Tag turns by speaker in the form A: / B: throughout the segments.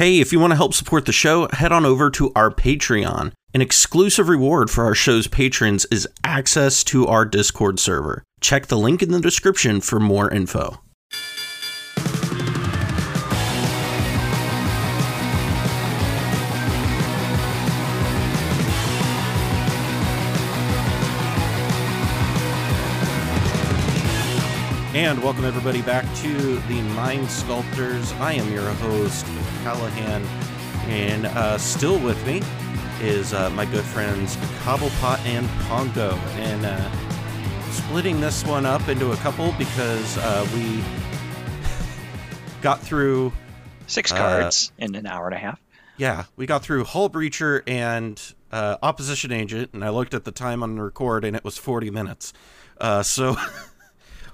A: Hey, if you want to help support the show, head on over to our Patreon. An exclusive reward for our show's patrons is access to our Discord server. Check the link in the description for more info. And welcome everybody back to the Mind Sculptors. I am your host, Callahan, and uh, still with me is uh, my good friends Cobblepott and Pongo. And uh, splitting this one up into a couple because uh, we got through
B: Six
A: Uh,
B: cards in an hour and a half.
A: yeah, we got through Hull Breacher and uh, Opposition Agent, and I looked at the time on the record, and it was 40 minutes. Uh, so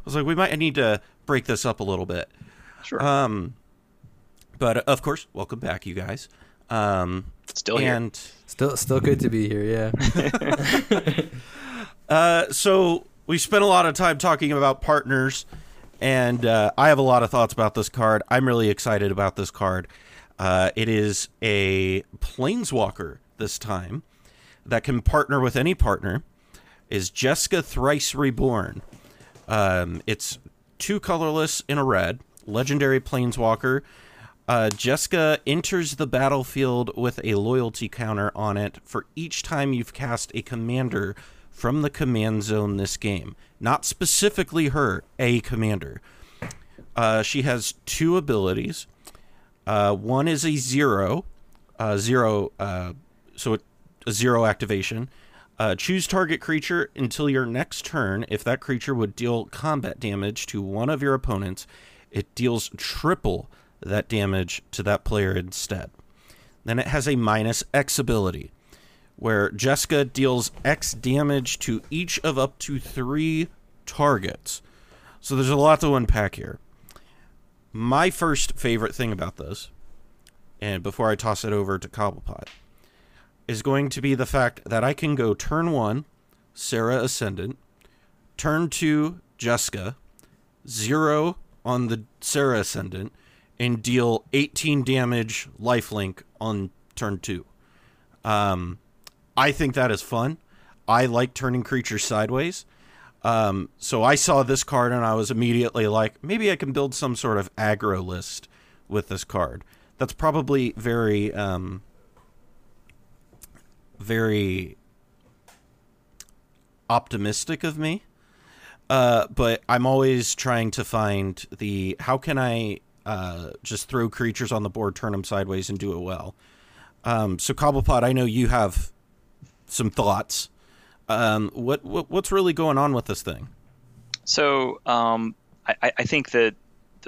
A: was like, we might need to break this up a little bit.
B: Sure.
A: Um, but uh, of course, welcome back, you guys. Um,
B: Still here.
A: and
C: Still, still good to be here. Yeah.
A: uh, so we spent a lot of time talking about partners, and uh, I have a lot of thoughts about this card. I'm really excited about this card. Uh, it is a planeswalker this time that can partner with any partner. Is Jeska Thrice Reborn? Um, it's two colorless in a red, legendary planeswalker. Uh, Jeska enters the battlefield with a loyalty counter on it for each time you've cast a commander from the command zone this game. Not specifically her, a commander. Uh, she has two abilities. Uh, one is a zero, uh, zero, uh, so a zero activation. Uh, choose target creature until your next turn. If that creature would deal combat damage to one of your opponents, it deals triple that damage to that player instead. Then it has a minus X ability, where Jeska deals X damage to each of up to three targets. So there's a lot to unpack here. My first favorite thing about this, and before I toss it over to Cobblepott, is going to be the fact that I can go turn one, Serra Ascendant, turn two, Jeska, zero on the Serra Ascendant, and deal 18 damage lifelink on turn two. Um, I think that is fun. I like turning creatures sideways. Um, so I saw this card and I was immediately like, maybe I can build some sort of aggro list with this card. That's probably very, um, very optimistic of me. Uh, but I'm always trying to find the how can I uh, just throw creatures on the board, turn them sideways, and do it well. Um, so Cobblepott, I know you have some thoughts. Um, what, what what's really going on with this thing?
B: So um, I, I- think that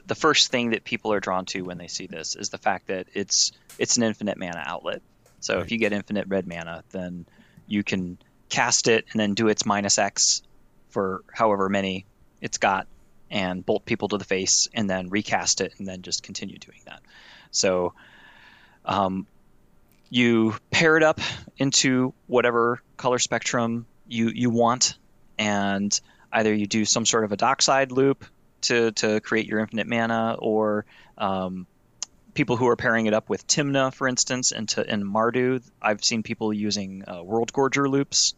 B: the first thing that people are drawn to when they see this is the fact that it's it's an infinite mana outlet. So
A: Right.
B: if you get infinite red mana, then you can cast it and then do its minus X for however many it's got, and bolt people to the face, and then recast it, and then just continue doing that. So um, you pair it up into whatever color spectrum you you want, and either you do some sort of a dockside loop to to create your infinite mana, or um, people who are pairing it up with Tymna, for instance, and to and Mardu. I've seen people using uh, World Gorger loops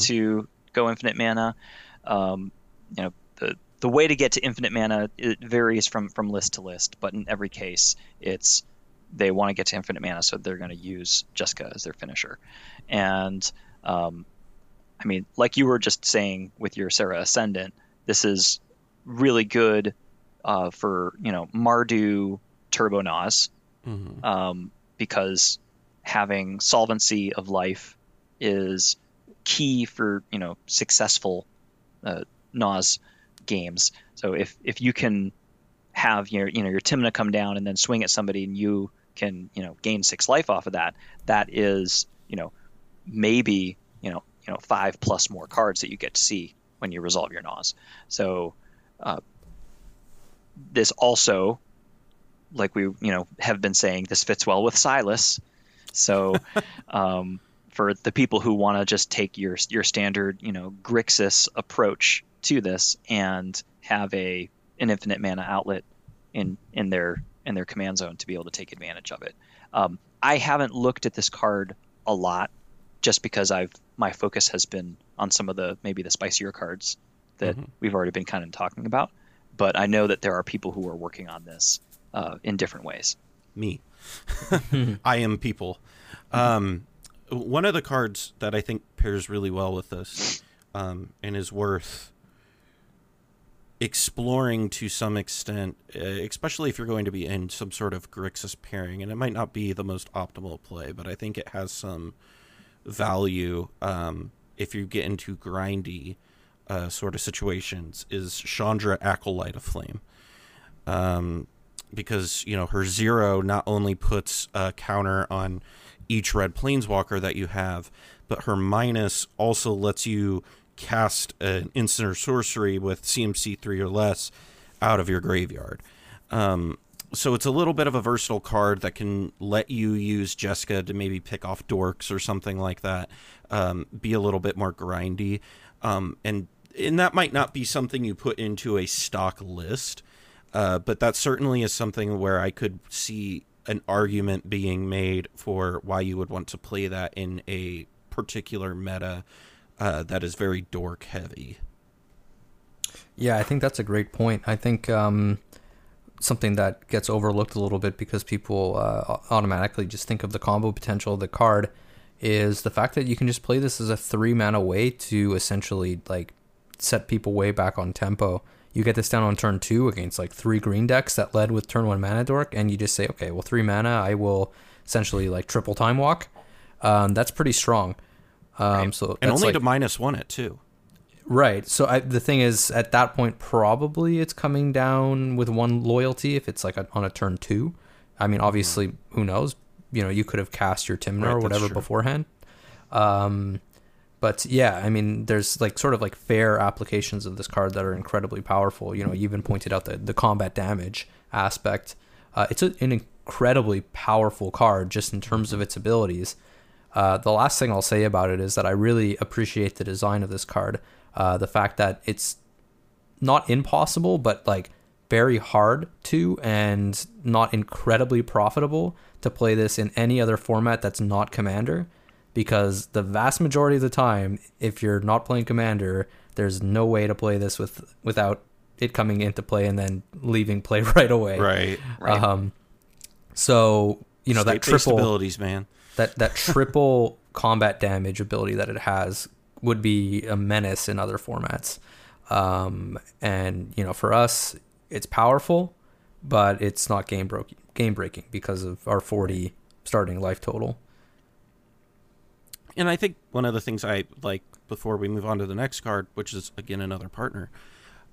B: to go infinite mana. Um, you know, the the way to get to infinite mana it varies from from list to list, but in every case, it's they want to get to infinite mana, so they're going to use Jeska as their finisher. And um, I mean, like you were just saying with your Serra Ascendant, this is really good uh, for you know Mardu Turbo Nas
A: Mhm.
B: um, because having solvency of life is key for you know successful uh, Nas games. So if if you can have your you know your Tymna come down and then swing at somebody and you can you know gain six life off of that, that is you know maybe you know you know five plus more cards that you get to see when you resolve your Nas. So uh, this also like we you know have been saying this fits well with Silas. So um, for the people who want to just take your your standard you know Grixis approach to this and have a an infinite mana outlet in in their in their command zone to be able to take advantage of it. Um, I haven't looked at this card a lot, just because I've my focus has been on some of the maybe the spicier cards that
A: Mhm.
B: we've already been kind of talking about. But I know that there are people who are working on this uh, in different ways.
A: me. I am people. Um, one of the cards that I think pairs really well with this um, and is worth exploring to some extent, uh, especially if you're going to be in some sort of Grixis pairing, and it might not be the most optimal play, but I think it has some value um, if you get into grindy uh, sort of situations. Is Chandra Acolyte of Flame? Um, because you know her zero not only puts a counter on each red planeswalker that you have, but her minus also lets you cast an instant or sorcery with CMC three or less out of your graveyard. Um, so it's a little bit of a versatile card that can let you use Jeska to maybe pick off dorks or something like that. Um, be a little bit more grindy, um, and and that might not be something you put into a stock list. Uh, but that certainly is something where I could see an argument being made for why you would want to play that in a particular meta uh, that is very dork heavy.
C: Yeah, I think that's a great point. I think um, something that gets overlooked a little bit because people uh, automatically just think of the combo potential of the card is the fact that you can just play this as a three mana way to essentially like set people way back on tempo. You get this down on turn two against like three green decks that led with turn one mana dork, and you just say, okay, well, three mana, I will essentially like triple time walk. Um, that's pretty strong. Um, So
A: And only
C: like,
A: to minus one it too.
C: Right. So I, the thing is, at that point, probably it's coming down with one loyalty if it's like a, on a turn two. I mean, obviously, who knows? You know, you could have cast your Tymna
A: Right,
C: or whatever beforehand. Um, but yeah, I mean, there's like sort of like fair applications of this card that are incredibly powerful. You know, you even pointed out the the combat damage aspect. Uh, it's a, an incredibly powerful card just in terms of its abilities. Uh, the last thing I'll say about it is that I really appreciate the design of this card. Uh, the fact that it's not impossible, but like very hard to and not incredibly profitable to play this in any other format that's not Commander. Because the vast majority of the time, if you're not playing Commander, there's no way to play this with without it coming into play and then leaving play right away.
A: Right.
B: Right.
C: Um, so you know that
A: State-based
C: triple
A: abilities, man.
C: that that triple combat damage ability that it has would be a menace in other formats. Um, and you know, for us, it's powerful, but it's not game broke game breaking because of our 40 starting life total.
A: And I think one of the things I like before we move on to the next card, which is again another partner,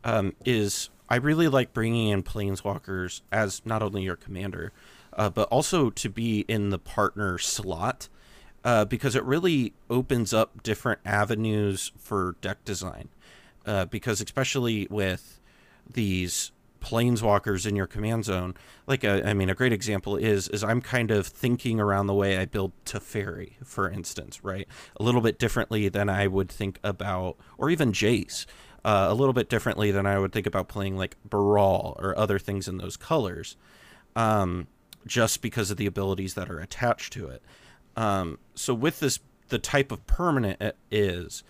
A: um, is I really like bringing in planeswalkers as not only your commander, uh, but also to be in the partner slot, uh, because it really opens up different avenues for deck design. Uh, because especially with these planeswalkers in your command zone, like a, I mean, a great example is is I'm kind of thinking around the way I build Teferi, for instance, right? A little bit differently than I would think about, or even Jace, uh, a little bit differently than I would think about playing like Baral or other things in those colors, um, just because of the abilities that are attached to it. Um, so with this, the type of permanent it is,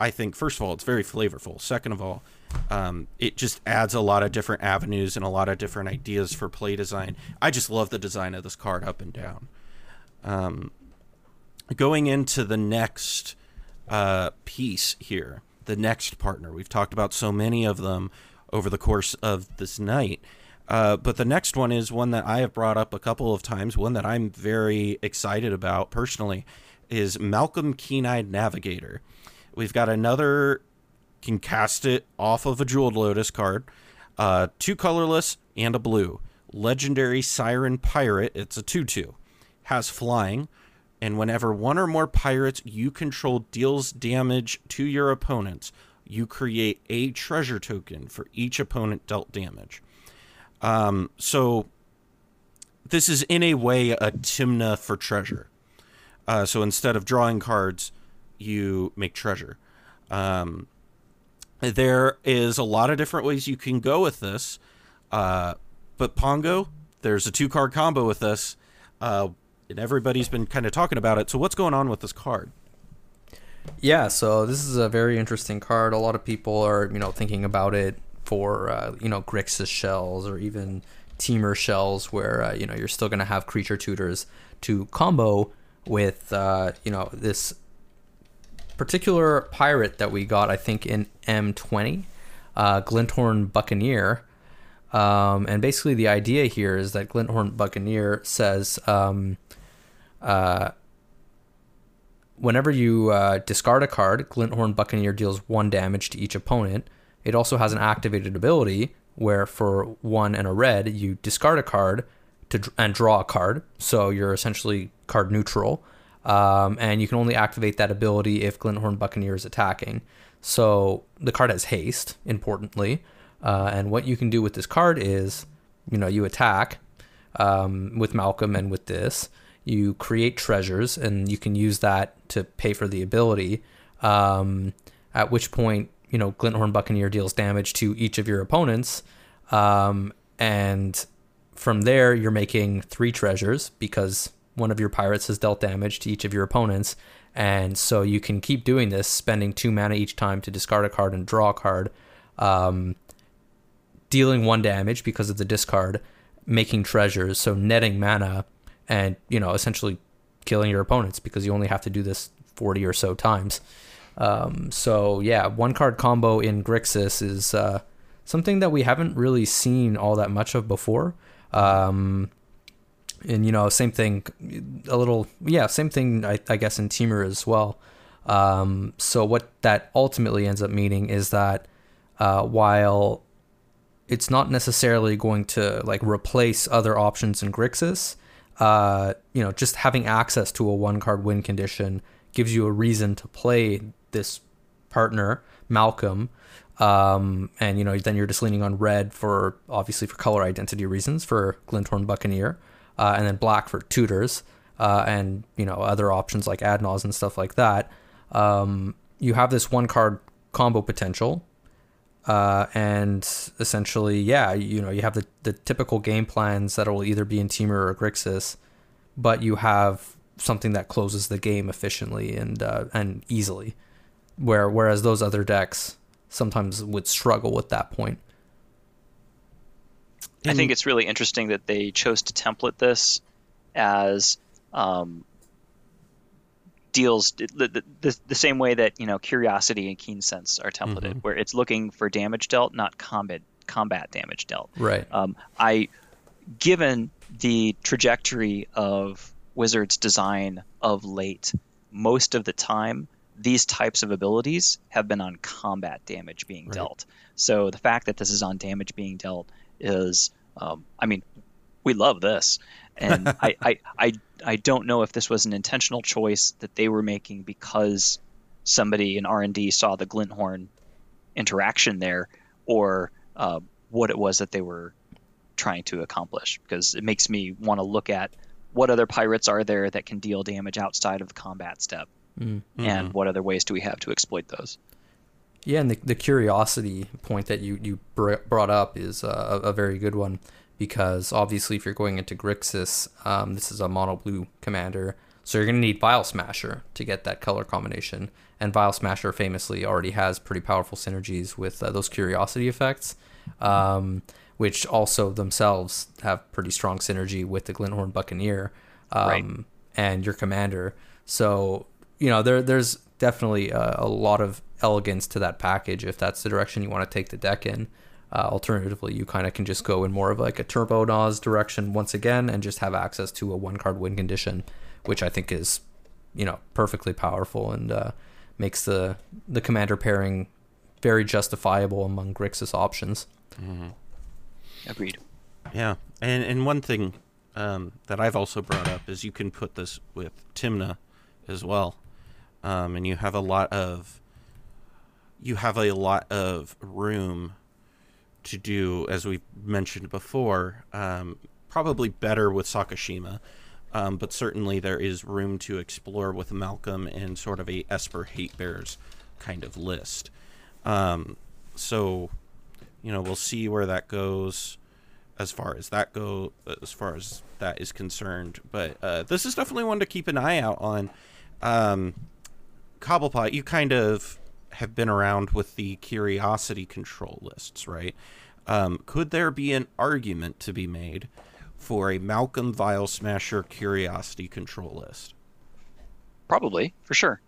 A: I think first of all it's very flavorful. Second of all, um, it just adds a lot of different avenues and a lot of different ideas for play design. I just love the design of this card up and down. Um, going into the next uh, piece here, the next partner. We've talked about so many of them over the course of this night. Uh, but the next one is one that I have brought up a couple of times, one that I'm very excited about personally, is Malcolm Keen-Eyed Navigator. We've got another can cast it off of a Jeweled Lotus card, uh, two colorless and a blue. Legendary Siren Pirate, it's a 2 2. Has flying, and whenever one or more pirates you control deals damage to your opponents, you create a treasure token for each opponent dealt damage. Um, so this is in a way a Tymna for treasure. Uh, so instead of drawing cards, you make treasure. Um, there is a lot of different ways you can go with this, uh, but Pongo, there's a two card combo with this, uh, and everybody's been kind of talking about it. So what's going on with this card?
C: Yeah, so this is a very interesting card. A lot of people are, you know, thinking about it for, uh, you know, Grixis shells or even Temur shells, where uh, you know you're still going to have creature tutors to combo with, uh, you know, this particular pirate that we got, I think, in M20, uh, Glint-Horn Buccaneer. Um, and basically, the idea here is that Glint-Horn Buccaneer says, um, uh, whenever you uh, discard a card, Glint-Horn Buccaneer deals one damage to each opponent. It also has an activated ability where, for one and a red, you discard a card to and draw a card. So you're essentially card neutral, um, and you can only activate that ability if Glint-Horn Buccaneer is attacking. So the card has haste, importantly, uh, and what you can do with this card is, you know, you attack um, with Malcolm and with this you create treasures and you can use that to pay for the ability. Um, at which point, you know, Glint-Horn Buccaneer deals damage to each of your opponents. Um, and from there, you're making three treasures because one of your pirates has dealt damage to each of your opponents. And so you can keep doing this, spending two mana each time to discard a card and draw a card, um, dealing one damage because of the discard, making treasures, so netting mana and you know essentially killing your opponents because you only have to do this 40 or so times. Um, so yeah, one card combo in Grixis is uh, something that we haven't really seen all that much of before. Um, and you know, same thing, a little yeah, same thing I, I guess in Temur as well. Um, so what that ultimately ends up meaning is that uh, while it's not necessarily going to like replace other options in Grixis, uh, you know, just having access to a one card win condition gives you a reason to play this partner, Malcolm. Um, and you know, then you're just leaning on red for obviously for color identity reasons for Glint-Horn Buccaneer, uh, and then black for tutors, uh, and you know other options like Adnaz and stuff like that. Um, you have this one card combo potential, uh, and essentially, yeah, you know, you have the, the typical game plans that will either be in Temur or Grixis, but you have something that closes the game efficiently and uh, and easily, where whereas those other decks sometimes would struggle with that point.
B: I think it's really interesting that they chose to template this as um, deals the, the, the, same way that you know curiosity and keen sense are templated mm-hmm. where it's looking for damage dealt not combat combat damage dealt
C: right
B: um, i given the trajectory of wizards design of late most of the time these types of abilities have been on combat damage being right. dealt so the fact that this is on damage being dealt is um, i mean we love this. And I, I, I, I don't know if this was an intentional choice that they were making because somebody in R&D saw the Glint-Horn interaction there or uh, what it was that they were trying to accomplish. Because it makes me want to look at what other pirates are there that can deal damage outside of the combat step mm-hmm. and what other ways do we have to exploit those
C: yeah and the, the curiosity point that you, you brought up is uh, a, a very good one because obviously if you're going into Grixis, um, this is a mono blue commander, so you're going to need Vial Smasher to get that color combination. And Vial Smasher famously already has pretty powerful synergies with uh, those curiosity effects, um, which also themselves have pretty strong synergy with the Glint-Horn Buccaneer um, right. and your commander. So you know there there's definitely a, a lot of elegance to that package if that's the direction you want to take the deck in. Uh, alternatively, you kind of can just go in more of like a Turbo Nas direction once again and just have access to a one card win condition, which I think is, you know, perfectly powerful and uh, makes the the commander pairing very justifiable among Grixis options.
B: Mm-hmm. Agreed.
A: Yeah, and and one thing um, that I've also brought up is you can put this with Tymna as well, um, and you have a lot of you have a lot of room to do, as we mentioned before, um, probably better with Sakashima. Um, but certainly there is room to explore with Malcolm and sort of a Esper hate bears kind of list. Um, so, you know, we'll see where that goes. as far as that go as far as that is concerned. But uh, this is definitely one to keep an eye out on. Um, Cobblepott, you kind of have been around with the curiosity control lists, right? Um, could there be an argument to be made for a Malcolm Vial Smasher curiosity control list?
B: Probably, for sure.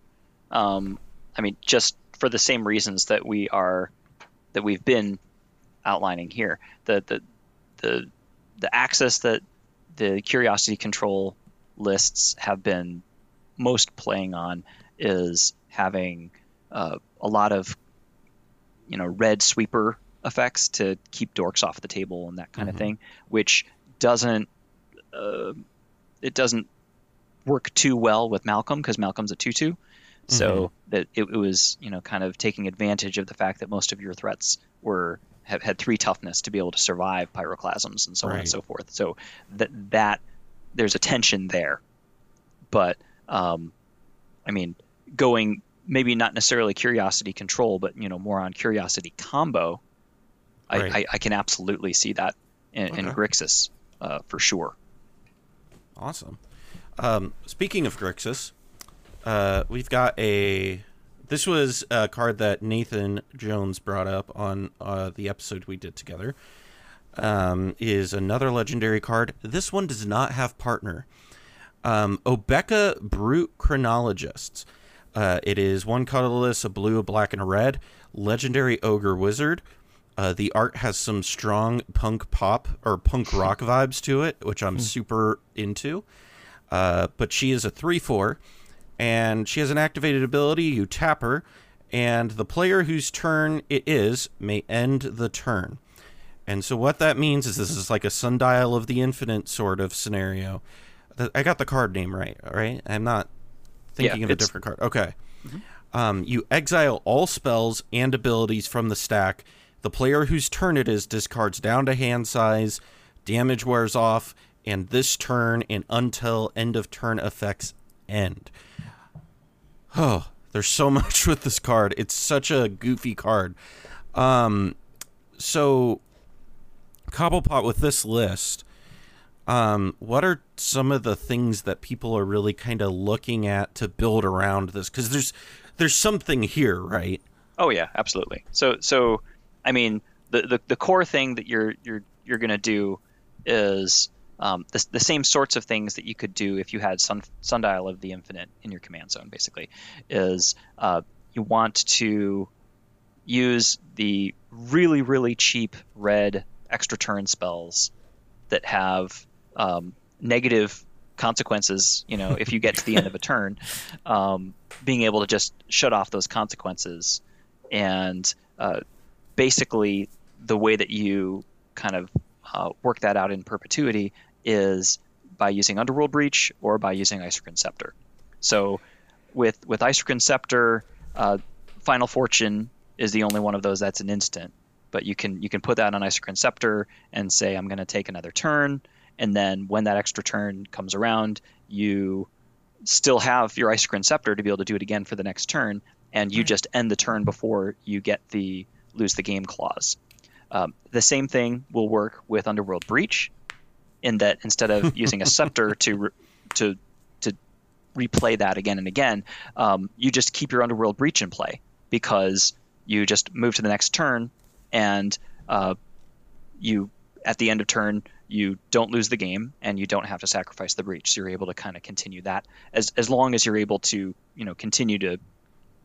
B: Um, I mean, just for the same reasons that we are that we've been outlining here. The the the the access that the curiosity control lists have been most playing on is having uh, a lot of you know red sweeper effects to keep dorks off the table and that kind
A: Mhm.
B: of thing, which doesn't uh, it doesn't work too well with Malcolm because Malcolm's a two-two. So that it, it was you know kind of taking advantage of the fact that most of your threats were have had three toughness to be able to survive pyroclasms and so on and so forth. So that that there's a tension there, but um, I mean going maybe not necessarily curiosity control, but you know more on curiosity combo. I,
A: Right.
B: I, I can absolutely see that in, in Grixis uh, for sure.
A: Awesome. Um, speaking of Grixis, uh, we've got a. This was a card that Nathan Jones brought up on uh, the episode we did together. Um, is another legendary card. This one does not have partner. Um, Obeka Brute Chronologists. Uh, it is one colorless, a blue, a black, and a red. Legendary Ogre Wizard. Uh, the art has some strong punk pop or punk rock vibes to it, which I'm super into. Uh, but she is a 3 4, and she has an activated ability. You tap her, and the player whose turn it is may end the turn. And so, what that means is this is like a sundial of the infinite sort of scenario. I got the card name right, all right? I'm not thinking
B: Yeah,
A: of a different card. Okay. Um, you exile all spells and abilities from the stack. The player whose turn it is discards down to hand size, damage wears off, and this turn and until end of turn effects end. Oh, there's so much with this card. It's such a goofy card. Um, so Cobblepott with this list, um, what are some of the things that people are really kind of looking at to build around this? Because there's there's something here, right?
B: Oh yeah, absolutely. So so I mean the the, the core thing that you're you're you're gonna do is um, the, the same sorts of things that you could do if you had Sun, Sundial of the Infinite in your command zone. Basically, is uh, you want to use the really really cheap red extra turn spells that have um, negative consequences. You know, if you get to the end of a turn, um, being able to just shut off those consequences and uh, basically the way that you kind of uh, work that out in perpetuity is by using Underworld Breach or by using Isochron Scepter. So with with Isochron Scepter, uh, Final Fortune is the only one of those that's an instant. But you can you can put that on Isochron Scepter and say I'm going to take another turn, and then when that extra turn comes around, you still have your Isochron Scepter to be able to do it again for the next turn, and you just end the turn before you get the lose the game clause. Um, the same thing will work with Underworld Breach, in that instead of using a scepter to re- to to replay that again and again, um, you just keep your Underworld Breach in play because you just move to the next turn, and uh, you at the end of turn you don't lose the game and you don't have to sacrifice the breach. So you're able to kind of continue that as as long as you're able to you know continue to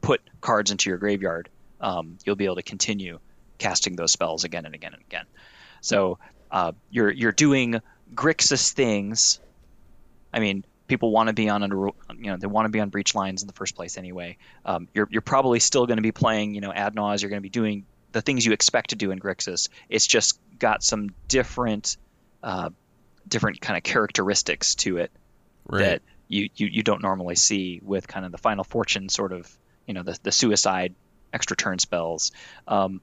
B: put cards into your graveyard um, you'll be able to continue casting those spells again and again and again. So uh, you're you're doing grixis things. I mean people want to be on under you know they want to be on breach lines in the first place anyway. Um, you're, you're probably still going to be playing you know ad you're going to be doing the things you expect to do in grixis. It's just got some different uh, different kind of characteristics to it that you, you you don't normally see with kind of the final fortune sort of you know the, the suicide extra turn spells. Um,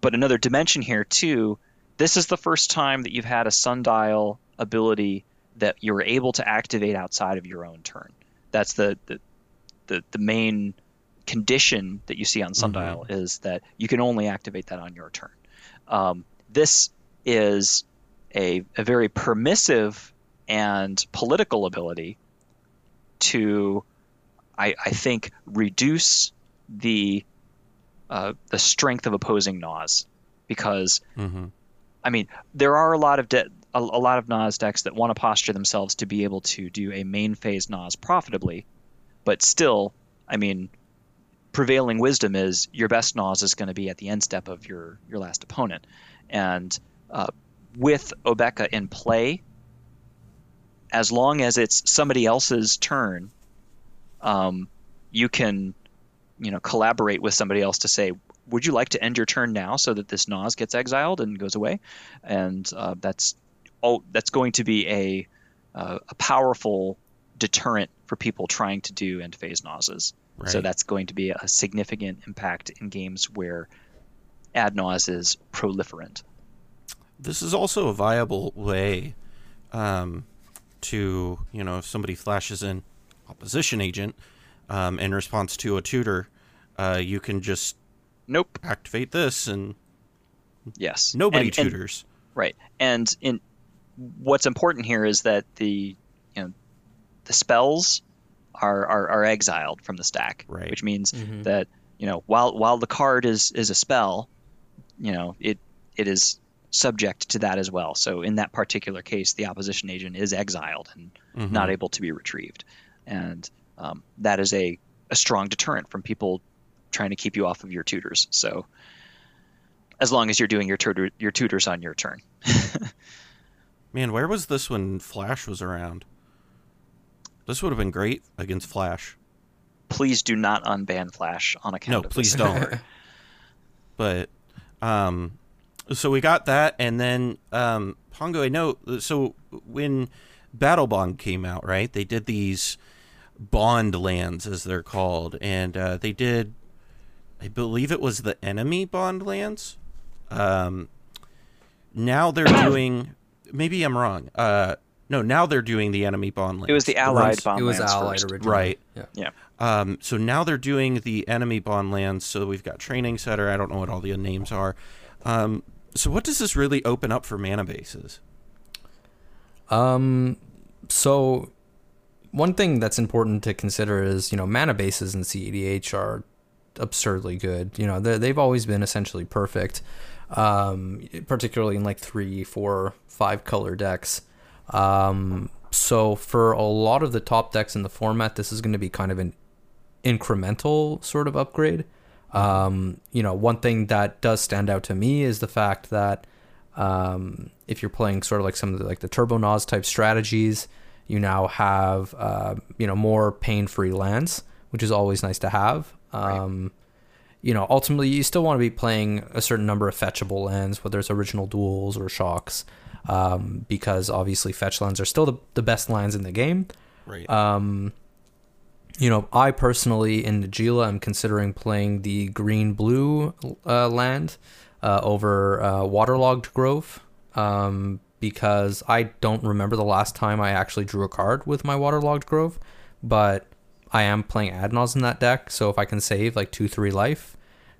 B: but another dimension here too this is the first time that you've had a sundial ability that you're able to activate outside of your own turn. That's the the, the, the main condition that you see on sundial is that you can only activate that on your turn. Um, this is a, a very permissive and political ability to, I, I think, reduce the uh, the strength of opposing Nas, because
A: Mm-hmm.
B: I mean there are a lot of de- a, a lot of Nas decks that want to posture themselves to be able to do a main phase Nas profitably, but still, I mean, prevailing wisdom is your best Nas is going to be at the end step of your your last opponent, and uh, with Obeka in play, as long as it's somebody else's turn, um, you can, you know, collaborate with somebody else to say, would you like to end your turn now so that this Nas gets exiled and goes away? And uh, that's oh, that's going to be a uh, a powerful deterrent for people trying to do end phase Nauses. So that's going to be a significant impact in games where ad Nas is proliferant.
A: This is also a viable way um, to, you know, if somebody flashes in opposition agent um, in response to a tutor, uh, you can just
B: Nope.
A: activate this and
B: Yes.
A: nobody
B: And- and-
A: tutors.
B: Right. And in what's important here is that the you know the spells are are, are exiled from the stack,
A: Right.
B: which means
C: Mhm.
B: that you know while while the card is is a spell, you know it it is subject to that as well. So in that particular case, the opposition agent is exiled and
A: Mhm.
B: not able to be retrieved, and um, that is a a strong deterrent from people trying to keep you off of your tutors. So as long as you're doing your tutor your tutors on your turn.
A: Man, where was this when Flash was around? This would have been great against Flash.
B: please do not unban Flash on account of
A: No,
B: please
A: don't. But um so we got that and then um Pongo I know so when Battle Bond came out, right? They did these bond lands as they're called and uh they did I believe it was the enemy bond lands. Um now they're doing maybe I'm wrong. Uh no, now they're doing the enemy bond lands.
B: It was the Allied
A: ones-
B: Bond
C: it was
B: lands
C: allied
B: first.
C: originally.
A: Right.
C: Yeah.
B: Yeah.
A: Um, so now they're doing the enemy bond lands. So we've got training center. I don't know what all the names are. Um, so what does this really open up for mana bases?
C: Um, so one thing that's important to consider is you know mana bases in CEDH are absurdly good. You know they- they've always been essentially perfect, um, particularly in like three, four, five color decks. Um, so for a lot of the top decks in the format, this is going to be kind of an incremental sort of upgrade. Um, you know, one thing that does stand out to me is the fact that um, if you're playing sort of like some of the like the Turbo Nos type strategies, you now have uh, you know more pain-free lands, which is always nice to have. Um, You know, ultimately, you still want to be playing a certain number of fetchable lands, whether it's original duels or shocks, um, because obviously fetch lands are still the, the best lands in the game.
A: Right.
C: Um, you know, I personally in Najeela am considering playing the green blue uh, land uh, over uh, waterlogged grove um, because I don't remember the last time I actually drew a card with my waterlogged grove, but I am playing Adnos in that deck, so if I can save like two three life,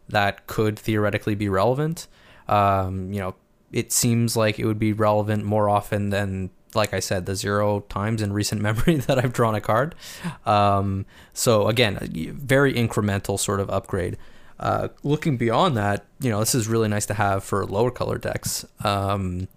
C: that could theoretically be relevant. Um, you know, it seems like it would be relevant more often than like I said, the zero times in recent memory that I've drawn a card. Um, so again, very incremental sort of upgrade. Uh, looking beyond that, you know, this is really nice to have for lower color decks. Um,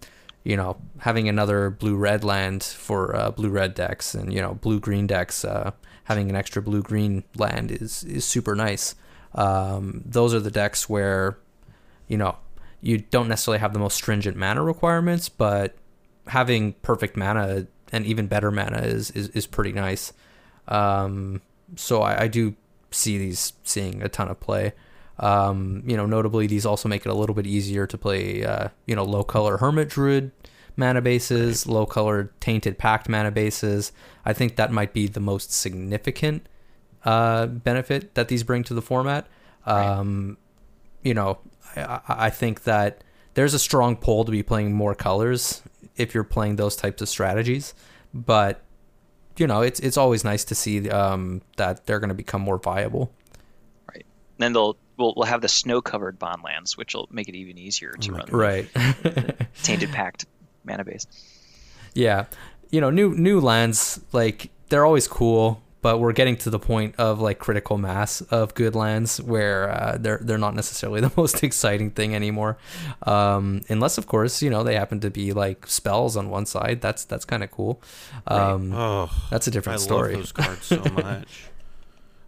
C: you know, having another blue red land for uh, blue red decks and you know blue green decks, uh, having an extra blue green land is is super nice. Um, those are the decks where, you know, you don't necessarily have the most stringent mana requirements, but having perfect mana and even better mana is is, is pretty nice. Um, so I, I do see these seeing a ton of play. Um, you know, notably these also make it a little bit easier to play. Uh, you know, low color hermit druid mana bases, low color tainted pact mana bases. I think that might be the most significant uh, benefit that these bring to the format. Um, You know, I, I- I think that there's a strong pull to be playing more colors if you're playing those types of strategies, but you know, it's it's always nice to see um, that they're going to become more viable. Right.
B: Then they'll we'll, we'll have the snow covered bond lands, which will make it even easier to run
C: Right.
B: tainted pact mana base.
C: Yeah, you know, new new lands like they're always cool, but we're getting to the point of like critical mass of good lands where uh, they're they're not necessarily the most exciting thing anymore, um, unless of course you know they happen to be like spells on one side. That's that's kind of cool. Um,
A: Oh,
C: That's a different
A: I
C: story.
A: love those cards so much.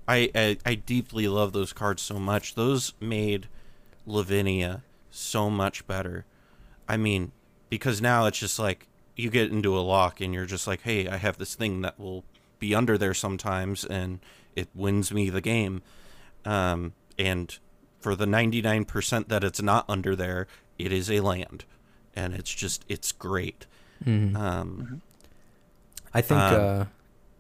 A: I, I I deeply love those cards so much. Those made Lavinia so much better. I mean, because now it's just like you get into a lock and you're just like, hey, I have this thing that will be under there sometimes, and it wins me the game. Um, and for the 99% that it's not under there, it is a land, and it's just it's great.
C: mhm.
A: Um,
C: I think.
A: um,
C: uh,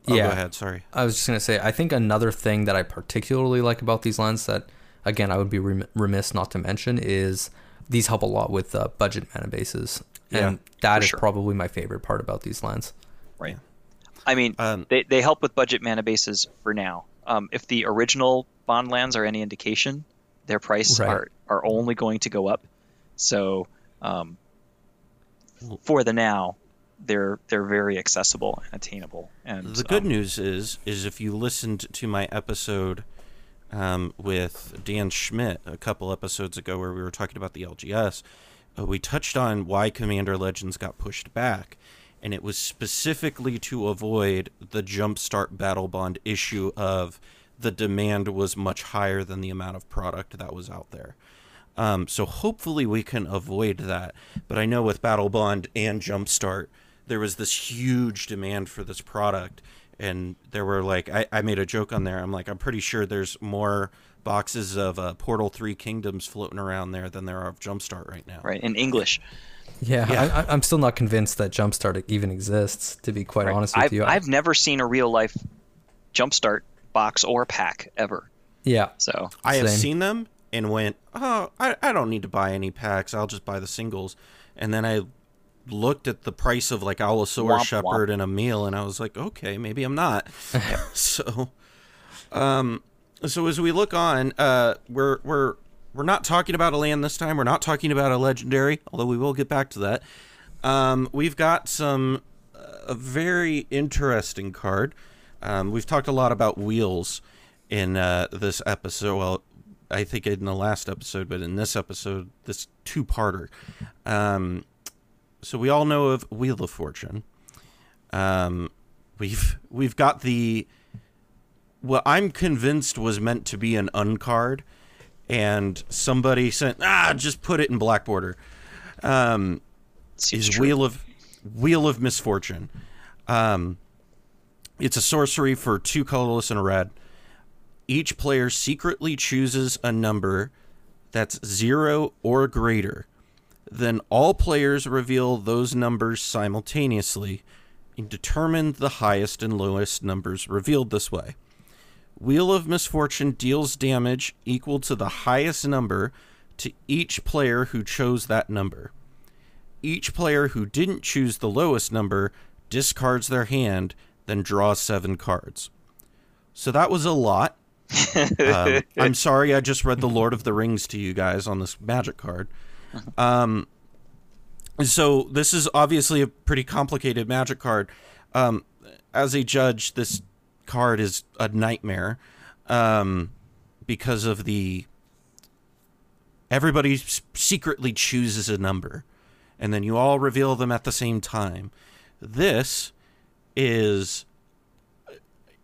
A: oh,
C: yeah,
A: go ahead. Sorry.
C: I was just gonna say, I think another thing that I particularly like about these lands that, again, I would be rem- remiss not to mention is these help a lot with uh, budget mana bases, and that
B: for
C: is
B: sure.
C: probably my favorite part about these lands.
B: Right. I mean,
A: Um,
B: they, they help with budget mana bases for now. Um, if the original bond lands are any indication, their price
C: Right.
B: are, are only going to go up. So um, for the now, they're they're very accessible and attainable. And
A: the good
B: um,
A: news is is if you listened to my episode um, with Dan Schmidt a couple episodes ago where we were talking about the LGS, uh, we touched on why Commander Legends got pushed back, and it was specifically to avoid the Jumpstart Battle Bond issue of the demand was much higher than the amount of product that was out there. Um, so hopefully we can avoid that. But I know with Battle Bond and Jumpstart, there was this huge demand for this product. And there were like, I, I made a joke on there. I'm like, I'm pretty sure there's more boxes of uh, Portal 3 Kingdoms floating around there than there are of Jumpstart right now.
B: right in English.
C: Yeah,
A: Yeah.
C: I, I- I'm still not convinced that Jumpstart even exists. To be quite
B: Right.
C: honest with
B: I've,
C: you,
B: I've never seen a real life Jumpstart box or pack ever.
C: yeah,
B: So
A: I have
C: Same.
A: seen them and went, oh, I, I don't need to buy any packs. I'll just buy the singles. And then I looked at the price of like Allosaur
B: Womp
A: Shepherd and a meal, and I was like, okay, maybe I'm not. so, um, so as we look on, uh, we're we're we're not talking about a land this time. We're not talking about a legendary, although we will get back to that. Um, we've got some uh, a very interesting card. Um, we've talked a lot about wheels in uh, this episode. Well, I think in the last episode, but in this episode, this two-parter. Um, so we all know of Wheel of Fortune. Um, we've we've got the what I'm convinced was meant to be an uncard, and somebody sent ah just put it in black border. Um, is
B: true.
A: Wheel of Wheel of Misfortune. Um, it's a sorcery for two colorless and a red. Each player secretly chooses a number that's zero or greater. Then all players reveal those numbers simultaneously and determine the highest and lowest numbers revealed this way. Wheel of Misfortune deals damage equal to the highest number to each player who chose that number each player who didn't choose the lowest number discards their hand, then draws seven cards. So that was a lot. um, I'm sorry, I just read the Lord of the Rings to you guys on this magic card. Um, so this is obviously a pretty complicated magic card. Um, as a judge, this card is a nightmare um, because of the everybody secretly chooses a number and then you all reveal them at the same time. This is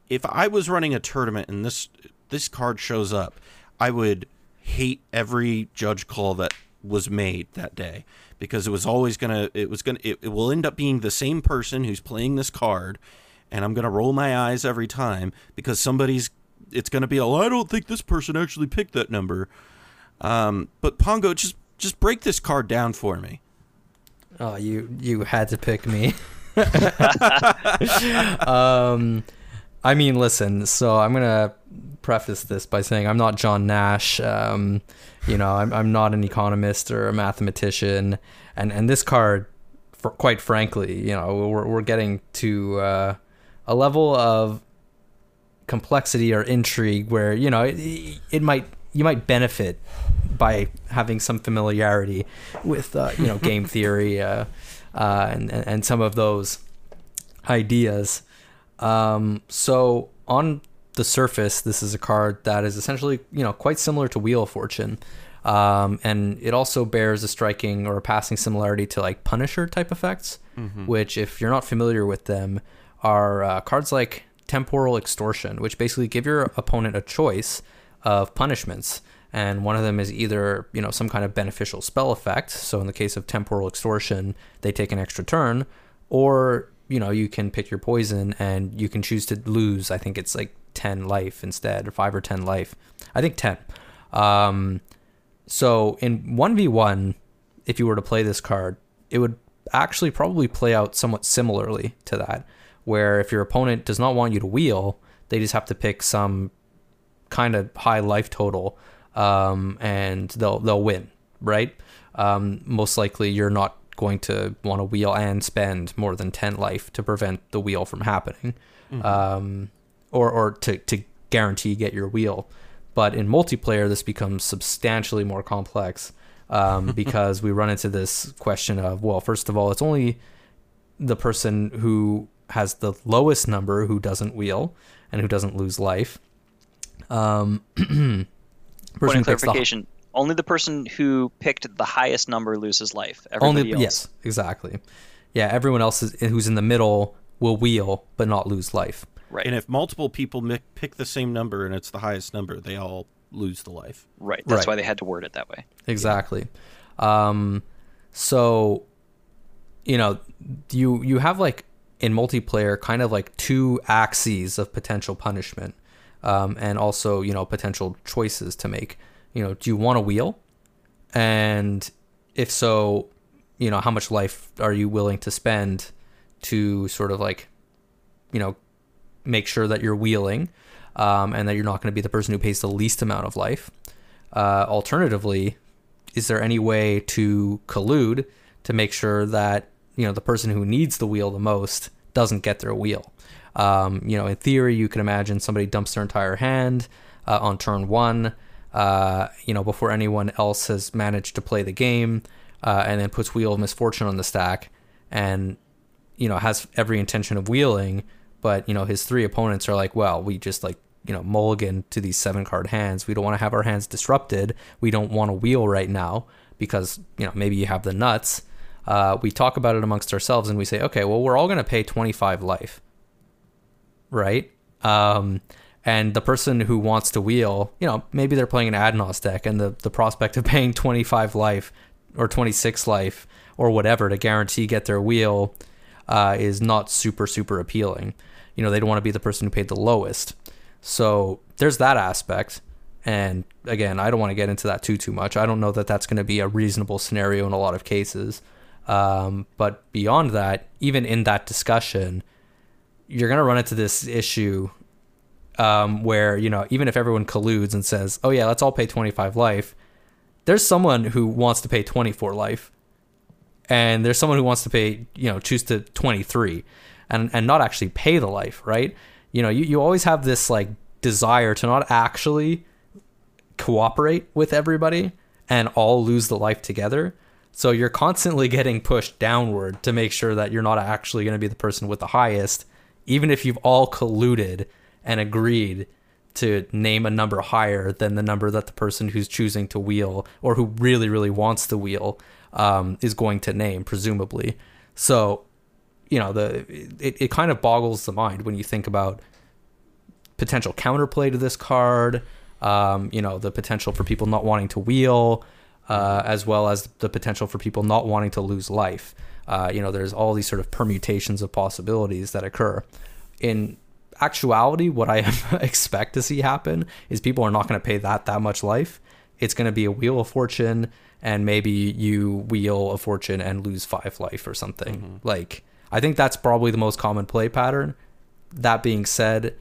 A: if I was running a tournament and this this card shows up, I would hate every judge call that was made that day because it was always gonna it was gonna it, it will end up being the same person who's playing this card and I'm gonna roll my eyes every time because somebody's it's gonna be oh I don't think this person actually picked that number. Um, but Pongo just just break this card down for me.
C: Oh, you you had to pick me. um, I mean, listen. So I'm gonna preface this by saying I'm not John Nash. Um, you know, I'm I'm not an economist or a mathematician, and and this card, for, quite frankly, you know, we're we're getting to uh, a level of complexity or intrigue where you know it, it might you might benefit by having some familiarity with uh, you know game theory uh, uh, and and some of those ideas. Um, so on the surface, this is a card that is essentially you know quite similar to Wheel of Fortune. Um, and it also bears a striking or a passing similarity to like Punisher type effects, which, if you're not familiar with them, are uh, cards like Temporal Extortion, which basically give your opponent a choice of punishments. And one of them is either, you know, some kind of beneficial spell effect. So in the case of Temporal Extortion, they take an extra turn, or, you know, you can pick your poison and you can choose to lose. I think it's like 10 life instead, or 5 or 10 life. I think 10. Um, so in 1v1, if you were to play this card, it would actually probably play out somewhat similarly to that, where if your opponent does not want you to wheel, they just have to pick some kind of high life total, um, and they'll they'll win, right? Um, most likely, you're not going to want to wheel and spend more than ten life to prevent the wheel from happening, um, or or to to guarantee get your wheel. But in multiplayer, this becomes substantially more complex um, because we run into this question of well, first of all, it's only the person who has the lowest number who doesn't wheel and who doesn't lose life. Um, person
B: Point of
C: picks the-
B: clarification: only the person who picked the highest number loses life.
C: only
B: else,
C: yes, exactly. Yeah, everyone else is, who's in the middle will wheel but not lose life.
B: right,
A: And if multiple people mi- pick the same number and it's the highest number, they all lose the life.
B: right. That's
C: Right.
B: why they had to word it that way.
C: Exactly. Um, so, you know, you you have like in multiplayer kind of like two axes of potential punishment, um, and also you know potential choices to make. You know, do you want to wheel? And if so, you know, how much life are you willing to spend to sort of like, you know, make sure that you're wheeling, um, and that you're not going to be the person who pays the least amount of life. Uh, alternatively, is there any way to collude to make sure that you know the person who needs the wheel the most doesn't get their wheel? Um, you know, in theory, you can imagine somebody dumps their entire hand uh, on turn one. Uh, you know, before anyone else has managed to play the game, uh, and then puts Wheel of Misfortune on the stack, and you know has every intention of wheeling, but you know his three opponents are like, well, we just like you know mulligan to these seven card hands. We don't want to have our hands disrupted. We don't want to wheel right now because you know maybe you have the nuts. Uh, we talk about it amongst ourselves and we say, okay, well, we're all going to pay 25 life, right? Um, and the person who wants to wheel, you know, maybe they're playing an Adnos deck, and the, the prospect of paying 25 life or 26 life or whatever to guarantee get their wheel uh, is not super, super appealing. You know, they don't want to be the person who paid the lowest. So there's that aspect. And again, I don't want to get into that too, too much. I don't know that that's going to be a reasonable scenario in a lot of cases. Um, but beyond that, even in that discussion, you're going to run into this issue um, where you know even if everyone colludes and says, "Oh yeah, let's all pay 25 life," there's someone who wants to pay 24 life, and there's someone who wants to pay you know choose to 23, and and not actually pay the life, right? You know, you you always have this like desire to not actually cooperate with everybody and all lose the life together. So you're constantly getting pushed downward to make sure that you're not actually going to be the person with the highest, even if you've all colluded and agreed to name a number higher than the number that the person who's choosing to wheel or who really, really wants the wheel um, is going to name, presumably. So, you know, the it, it kind of boggles the mind when you think about potential counterplay to this card, um, you know, the potential for people not wanting to wheel, uh, as well as the potential for people not wanting to lose life. Uh, you know, there's all these sort of permutations of possibilities that occur. In actuality, what I expect to see happen is people are not going to pay that that much life. It's going to be a wheel of fortune, and maybe you wheel a fortune and lose five life or something. Like I think that's probably the most common play pattern. That being said,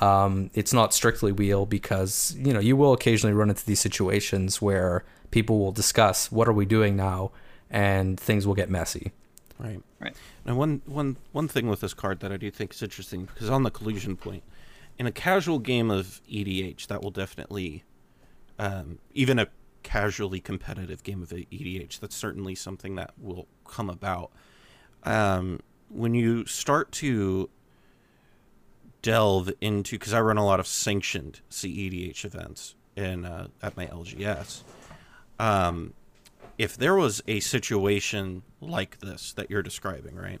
C: um, it's not strictly wheel because you know you will occasionally run into these situations where people will discuss what are we doing now, and things will get messy.
A: Right.
B: Right.
A: Now, one one one thing with this card that I do think is interesting because on the collusion point, in a casual game of EDH, that will definitely, um, even a casually competitive game of EDH, that's certainly something that will come about. um, when you start to delve into because I run a lot of sanctioned CEDH events in uh, at my LGS. Um, if there was a situation like this that you're describing, right,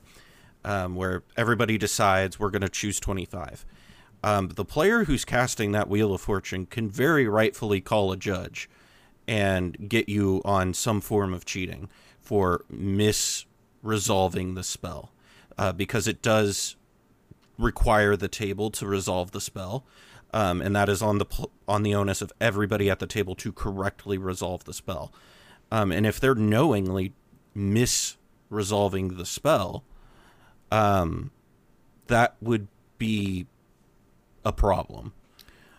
A: um, where everybody decides we're going to choose 25, um, the player who's casting that Wheel of Fortune can very rightfully call a judge and get you on some form of cheating for misresolving the spell uh, because it does require the table to resolve the spell. Um, and that is on the pl- on the onus of everybody at the table to correctly resolve the spell. Um, and if they're knowingly misresolving the spell, um, that would be a problem.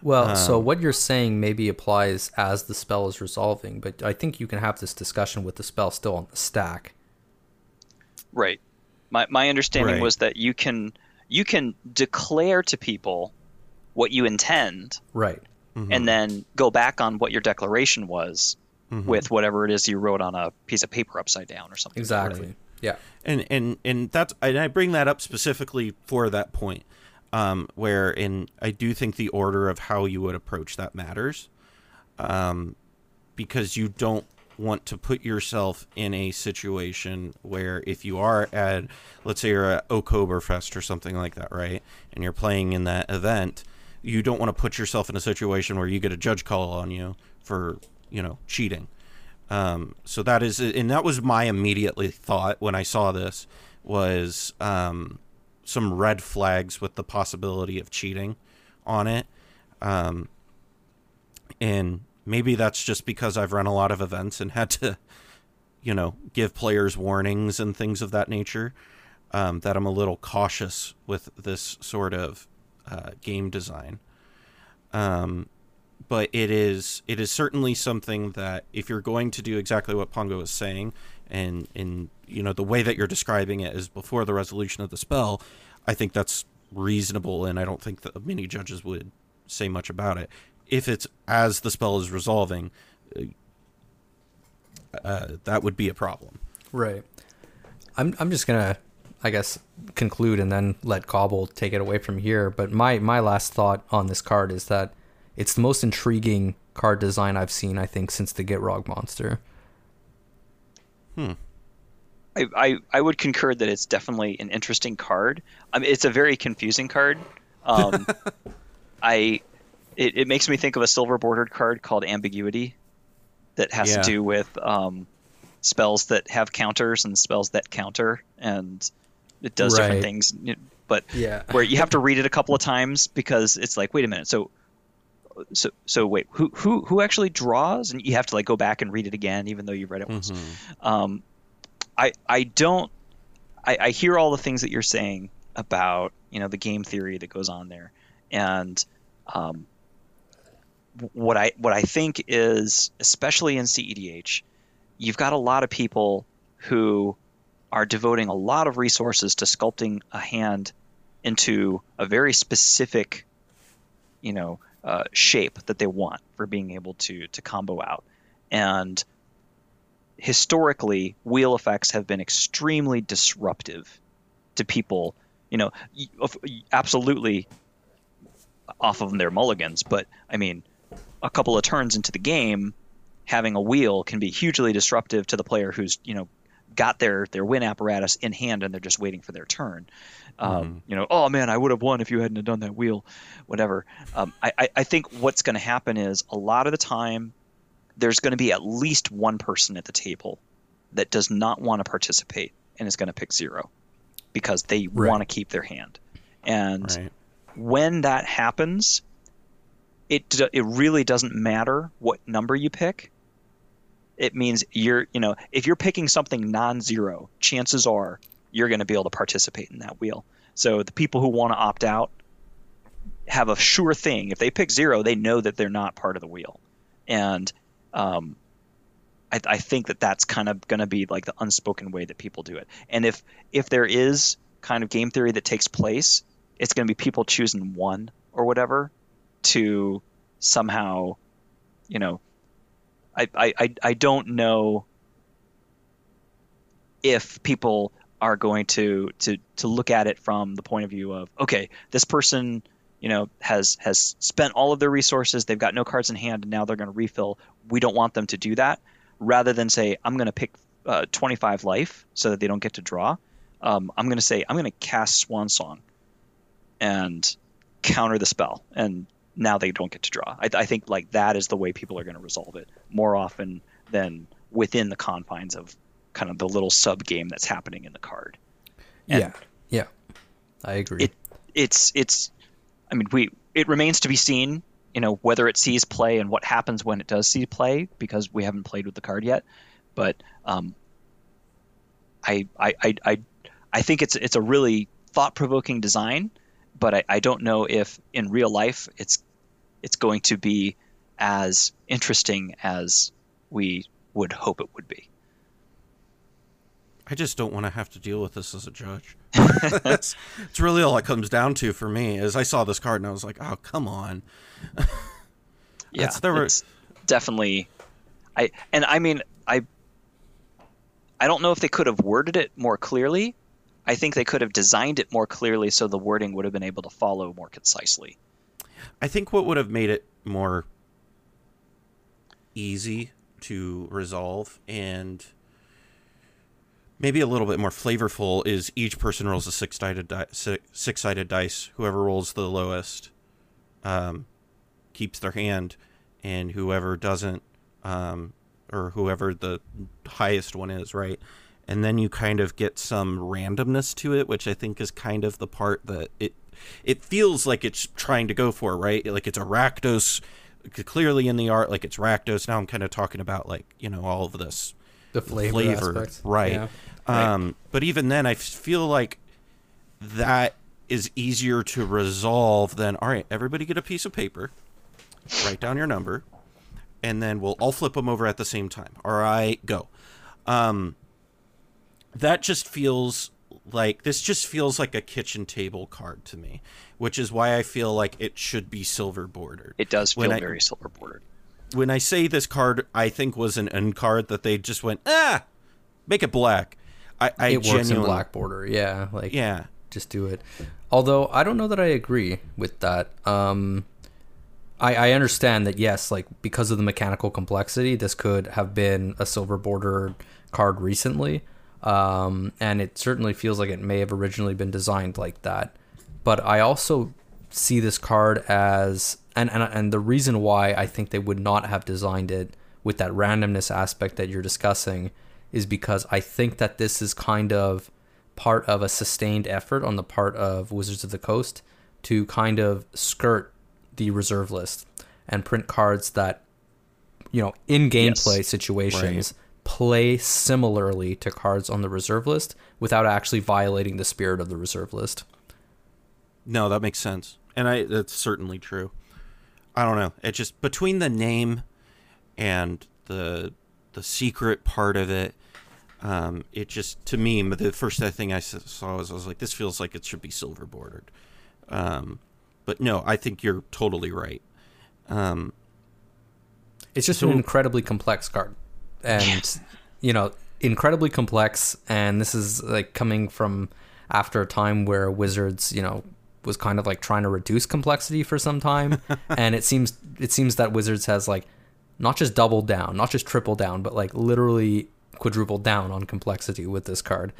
C: Well, so what you're saying maybe applies as the spell is resolving, but I think you can have this discussion with the spell still on the stack.
B: Right. My my understanding
A: Right.
B: was that you can you can declare to people what you intend
C: Right.
B: and then go back on what your declaration was
A: Mm-hmm.
B: with whatever it is you wrote on a piece of paper upside down or something.
C: Exactly. Yeah.
A: and and and that's and I bring that up specifically for that point, um, where in I do think the order of how you would approach that matters, um, because you don't want to put yourself in a situation where if you are at let's say you're at Oktoberfest or something like that, right, and you're playing in that event, you don't want to put yourself in a situation where you get a judge call on you for you know cheating. Um, so that is, and that was my immediately thought when I saw this was um, some red flags with the possibility of cheating on it. Um, and maybe that's just because I've run a lot of events and had to, you know, give players warnings and things of that nature. Um, that I'm a little cautious with this sort of uh, game design. Um, but it is it is certainly something that if you're going to do exactly what Pongo is saying, and in you know the way that you're describing it is before the resolution of the spell, I think that's reasonable, and I don't think that many judges would say much about it. If it's as the spell is resolving, uh, uh, that would be a problem.
C: Right. I'm I'm just gonna I guess conclude and then let Cobble take it away from here. But my my last thought on this card is that it's the most intriguing card design I've seen, I think, since the Gitrog monster.
B: I, I, I would concur that it's definitely an interesting card. I mean, it's a very confusing card. Um, I it, it makes me think of a silver bordered card called Ambiguity that has
A: Yeah.
B: to do with um, spells that have counters and spells that counter, and it does
C: Right.
B: different things. But
C: Yeah.
B: where you have to read it a couple of times because it's like, wait a minute, so so so wait, who who who actually draws? And you have to like go back and read it again, even though you've read it once. Um, I I don't. I, I hear all the things that you're saying about you know the game theory that goes on there, and um, what I what I think is especially in CEDH, you've got a lot of people who are devoting a lot of resources to sculpting a hand into a very specific, you know, uh, shape that they want for being able to to combo out, and historically, wheel effects have been extremely disruptive to people. You know, absolutely off of their mulligans, but I mean, a couple of turns into the game, having a wheel can be hugely disruptive to the player who's you know got their their win apparatus in hand and they're just waiting for their turn. Um, You know, oh man, I would have won if you hadn't have done that wheel, whatever. Um, I, I I think what's going to happen is a lot of the time there's going to be at least one person at the table that does not want to participate and is going to pick zero because they
C: Right.
B: want to keep their hand. And
A: Right.
B: when that happens, it it really doesn't matter what number you pick. It means you're you know if you're picking something non-zero, chances are you're going to be able to participate in that wheel. So the people who want to opt out have a sure thing. If they pick zero, they know that they're not part of the wheel, and um, I, I think that that's kind of going to be like the unspoken way that people do it. And if if there is kind of game theory that takes place, it's going to be people choosing one or whatever to somehow, you know, I I I, don't know if people are going to to to look at it from the point of view of okay, this person you know has has spent all of their resources, they've got no cards in hand, and now they're going to refill. We don't want them to do that. Rather than say I'm going to pick uh, 25 life so that they don't get to draw, um, I'm going to say I'm going to cast Swan Song and counter the spell, and now they don't get to draw. I, I think like that is the way people are going to resolve it more often than within the confines of kind of the little sub game that's happening in the card. And
C: yeah, yeah, I agree.
B: It it's it's I mean we it remains to be seen, you know, whether it sees play and what happens when it does see play because we haven't played with the card yet. But um, I, I I I I think it's it's a really thought provoking design, but I, I don't know if in real life it's it's going to be as interesting as we would hope it would be.
A: I just don't want to have to deal with this as a judge. that's, that's really all it comes down to for me. Is I saw this card and I was like, oh come on.
B: yeah,
A: there were-
B: definitely. I and I mean I. I don't know if they could have worded it more clearly. I think they could have designed it more clearly so the wording would have been able to follow more concisely.
A: I think what would have made it more easy to resolve and maybe a little bit more flavorful is each person rolls a six-sided di- six-sided dice. Whoever rolls the lowest um, keeps their hand, and whoever doesn't, um, or whoever the highest one is, right? And then you kind of get some randomness to it, which I think is kind of the part that it it feels like it's trying to go for, right? Like it's a Rakdos, clearly in the art, like it's Rakdos. Now I'm kind of talking about like you know all of this
C: the flavor, aspect.
A: right?
C: Yeah.
A: Um, but even then, I feel like that is easier to resolve than all right. Everybody get a piece of paper, write down your number, and then we'll all flip them over at the same time. All right, go. Um, that just feels like this just feels like a kitchen table card to me, which is why I feel like it should be silver bordered.
B: It does feel
A: When I-
B: very silver bordered.
A: When I say this card, I think was an end card that they just went ah, make it black. I, I
C: it works in
A: genuinely-
C: black border. Yeah, like
A: Yeah,
C: just do it. Although I don't know that I agree with that. Um, I, I understand that yes, like because of the mechanical complexity, this could have been a silver border card recently, um, and it certainly feels like it may have originally been designed like that. But I also see this card as and, and and the reason why I think they would not have designed it with that randomness aspect that you're discussing is because I think that this is kind of part of a sustained effort on the part of Wizards of the Coast to kind of skirt the reserve list and print cards that you know in gameplay situations play similarly to cards on the reserve list without actually violating the spirit of the reserve list.
A: no, that makes sense, and I that's certainly true. I don't know. It just between the name and the the secret part of it, um, it just to me the first thing I saw was I was like, this feels like it should be silver bordered. Um, but no, I think you're totally right. Um,
C: It's just
A: So-
C: an incredibly complex card, and you know, incredibly complex. And this is like coming from after a time where Wizards, you know, was kind of like trying to reduce complexity for some time, and it seems it seems that Wizards has like not just doubled down, not just tripled down, but like literally quadrupled down on complexity with this card,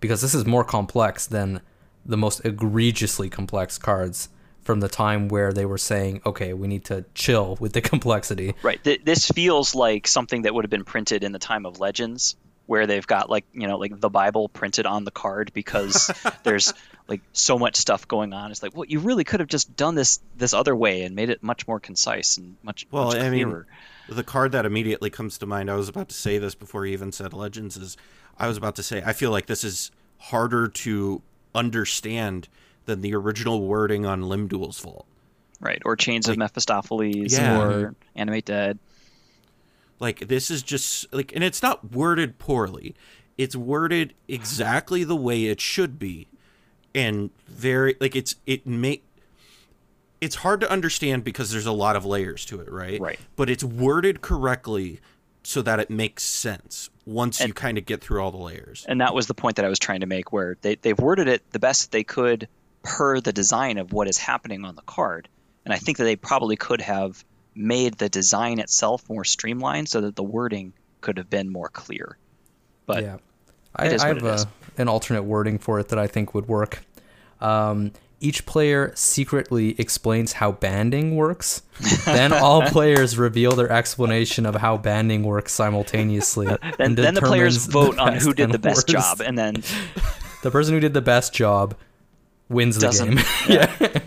C: because this is more complex than the most egregiously complex cards from the time where they were saying, okay, we need to chill with the complexity.
B: Right. Th- this feels like something that would have been printed in the time of Legends, where they've got like you know like the Bible printed on the card because there's like so much stuff going on. It's like, well, you really could have just done this this other way and made it much more concise and much
A: Well,
B: much
A: I mean, the card that immediately comes to mind, I was about to say this before you even said Legends, is I was about to say, I feel like this is harder to understand than the original wording on Lim-Dûl's Vault.
B: right? Or Chains
A: like-
B: of Mephistopheles
A: Yeah.
B: or mm-hmm. Animate Dead.
A: Like, this is just, like, and it's not worded poorly. It's worded exactly the way it should be. And very, like, it's, it make, it's hard to understand because there's a lot of layers to it, right?
B: Right.
A: But it's worded correctly so that it makes sense once you kind of get through all the layers.
B: and that was the point that I was trying to make, where they, they've worded it the best they could per the design of what is happening on the card. And I think that they probably could have made the design itself more streamlined so that the wording could have been more clear. But
C: yeah, I, I have a, an alternate wording for it that I think would work. Um, each player secretly explains how banding works. then all players reveal their explanation of how banding works simultaneously.
B: then,
C: and
B: then the players vote
C: the
B: on who did the best
C: worst.
B: job, and then
C: The person who did the best job wins the
B: Doesn't-
C: game. yeah.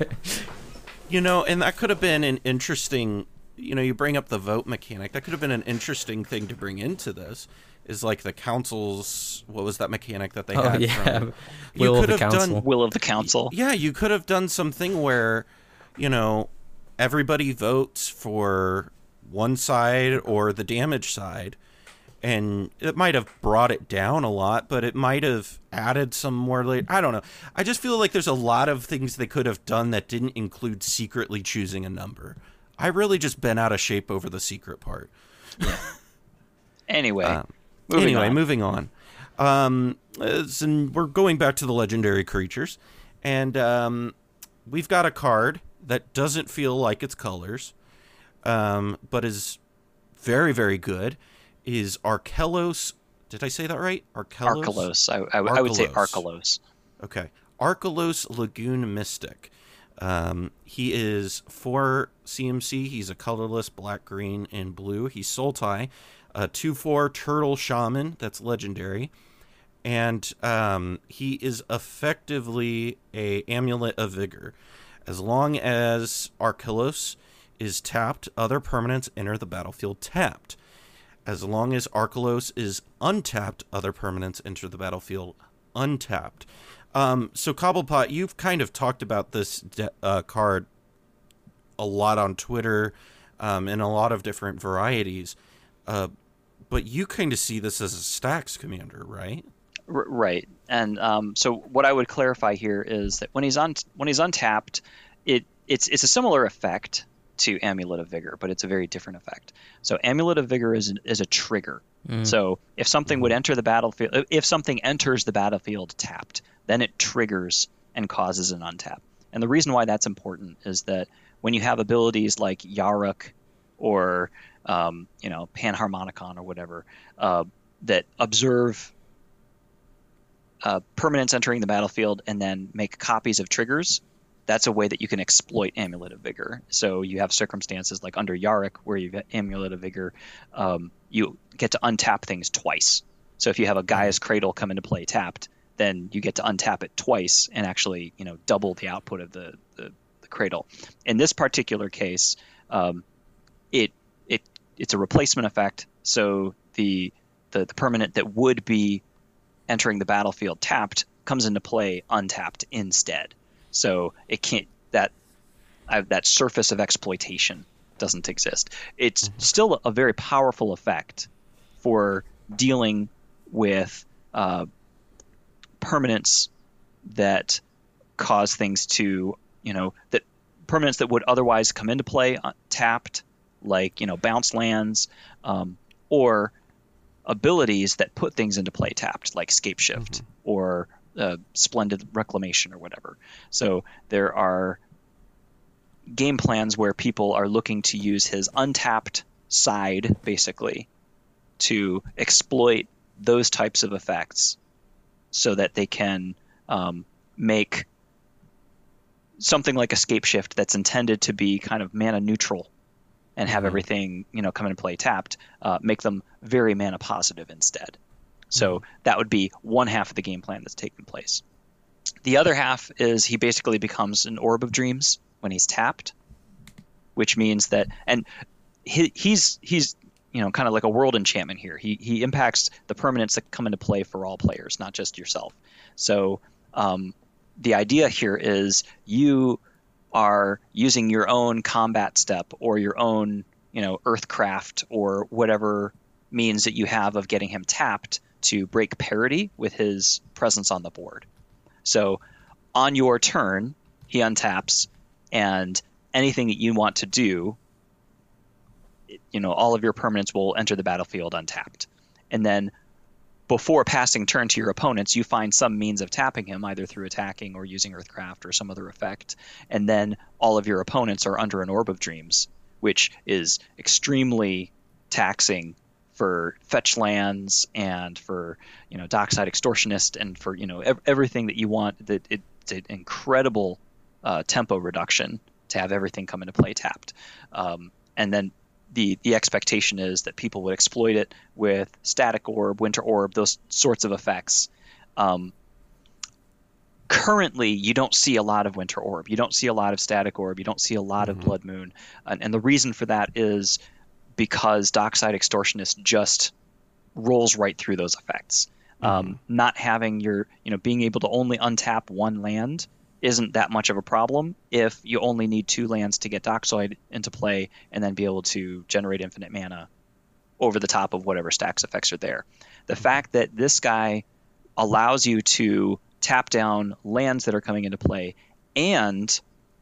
A: You know, and that could have been an interesting. You know, you bring up the vote mechanic. That could have been an interesting thing to bring into this. Is like the council's. What was that mechanic that they
C: Oh
A: had?
C: yeah.
A: from-
C: Will
A: you
C: of
A: could
C: the
A: have
C: council.
A: done.
B: will of the council.
A: Yeah, you could have done something where, you know, everybody votes for one side or the damage side. And it might have brought it down a lot, but it might have added some more. La- I don't know. I just feel like there's a lot of things they could have done that didn't include secretly choosing a number. I really just been out of shape over the secret part.
B: Anyway,
A: Um,
B: moving
A: anyway,
B: on.
A: moving on. Um, in- we're going back to the legendary creatures, and um, we've got a card that doesn't feel like its colors, um, but is very, very good. Is Archelos? Did I say that right? Archelos.
B: Archelos. I, I, I would say
A: Archelos.
B: Archelos.
A: Okay. Archelos Lagoon Mystic. Um, he is for CMC. He's a colorless black, green, and blue. He's Sultai, a 2 4 turtle shaman that's legendary. And um, he is effectively a amulet of vigor. As long as Archelos is tapped, other permanents enter the battlefield tapped. As long as Archelos is untapped, other permanents enter the battlefield untapped. Um, so Cobblepott, you've kind of talked about this de- uh, card a lot on Twitter um, in a lot of different varieties, uh, but you kind of see this as a stacks commander, right?
B: R- right. And um, so what I would clarify here is that when he's on when he's untapped, it it's it's a similar effect to Amulet of Vigor, but it's a very different effect. So Amulet of Vigor is is a trigger. So if something would enter the battlefield, if something enters the battlefield tapped, then it triggers and causes an untap. And the reason why that's important is that when you have abilities like Yarok or um, you know Panharmonicon or whatever uh, that observe uh, permanents entering the battlefield and then make copies of triggers, that's a way that you can exploit Amulet of Vigor. So you have circumstances like under Yarok where you've got Amulet of Vigor, um, you get to untap things twice. So if you have a Gaia's Cradle come into play tapped, then you get to untap it twice and actually, you know, double the output of the, the, the cradle. In this particular case, um, it it it's a replacement effect. So the, the the permanent that would be entering the battlefield tapped comes into play untapped instead. So it can't that uh, that surface of exploitation doesn't exist. It's still a very powerful effect for dealing with uh, permanents that cause things to you know that permanents that would otherwise come into play uh, tapped, like you know bounce lands, um, or abilities that put things into play tapped, like scape shift or uh, splendid reclamation or whatever. So there are game plans where people are looking to use his untapped side basically to exploit those types of effects so that they can um, make something like a scape shift that's intended to be kind of mana neutral and have everything you know come into play tapped uh, make them very mana positive instead so that would be one half of the game plan that's taking place. The other half is he basically becomes an orb of dreams when he's tapped which means that and he, he's he's you know kind of like a world enchantment here. He he impacts the permanents that come into play for all players not just yourself. So um, the idea here is you are using your own combat step or your own you know earthcraft or whatever means that you have of getting him tapped to break parity with his presence on the board. So on your turn he untaps and anything that you want to do you know all of your permanents will enter the battlefield untapped, and then before passing turn to your opponents, you find some means of tapping him, either through attacking or using Earthcraft or some other effect, and then all of your opponents are under an Orb of Dreams, which is extremely taxing for fetch lands and for you know dockside extortionist and for you know ev- everything that you want. That it, it's an incredible uh, tempo reduction to have everything come into play tapped, um, and then the the expectation is that people would exploit it with static orb, winter orb, those sorts of effects. Um, currently, you don't see a lot of winter orb. You don't see a lot of static orb. You don't see a lot
A: Mhm.
B: of blood moon, and, and the reason for that is because dockside extortionist just rolls right through those effects. Um, not having your, you know, being able to only untap one land isn't that much of a problem if you only need two lands to get Dockside into play and then be able to generate infinite mana over the top of whatever stacks effects are there. The fact that this guy allows you to tap down lands that are coming into play and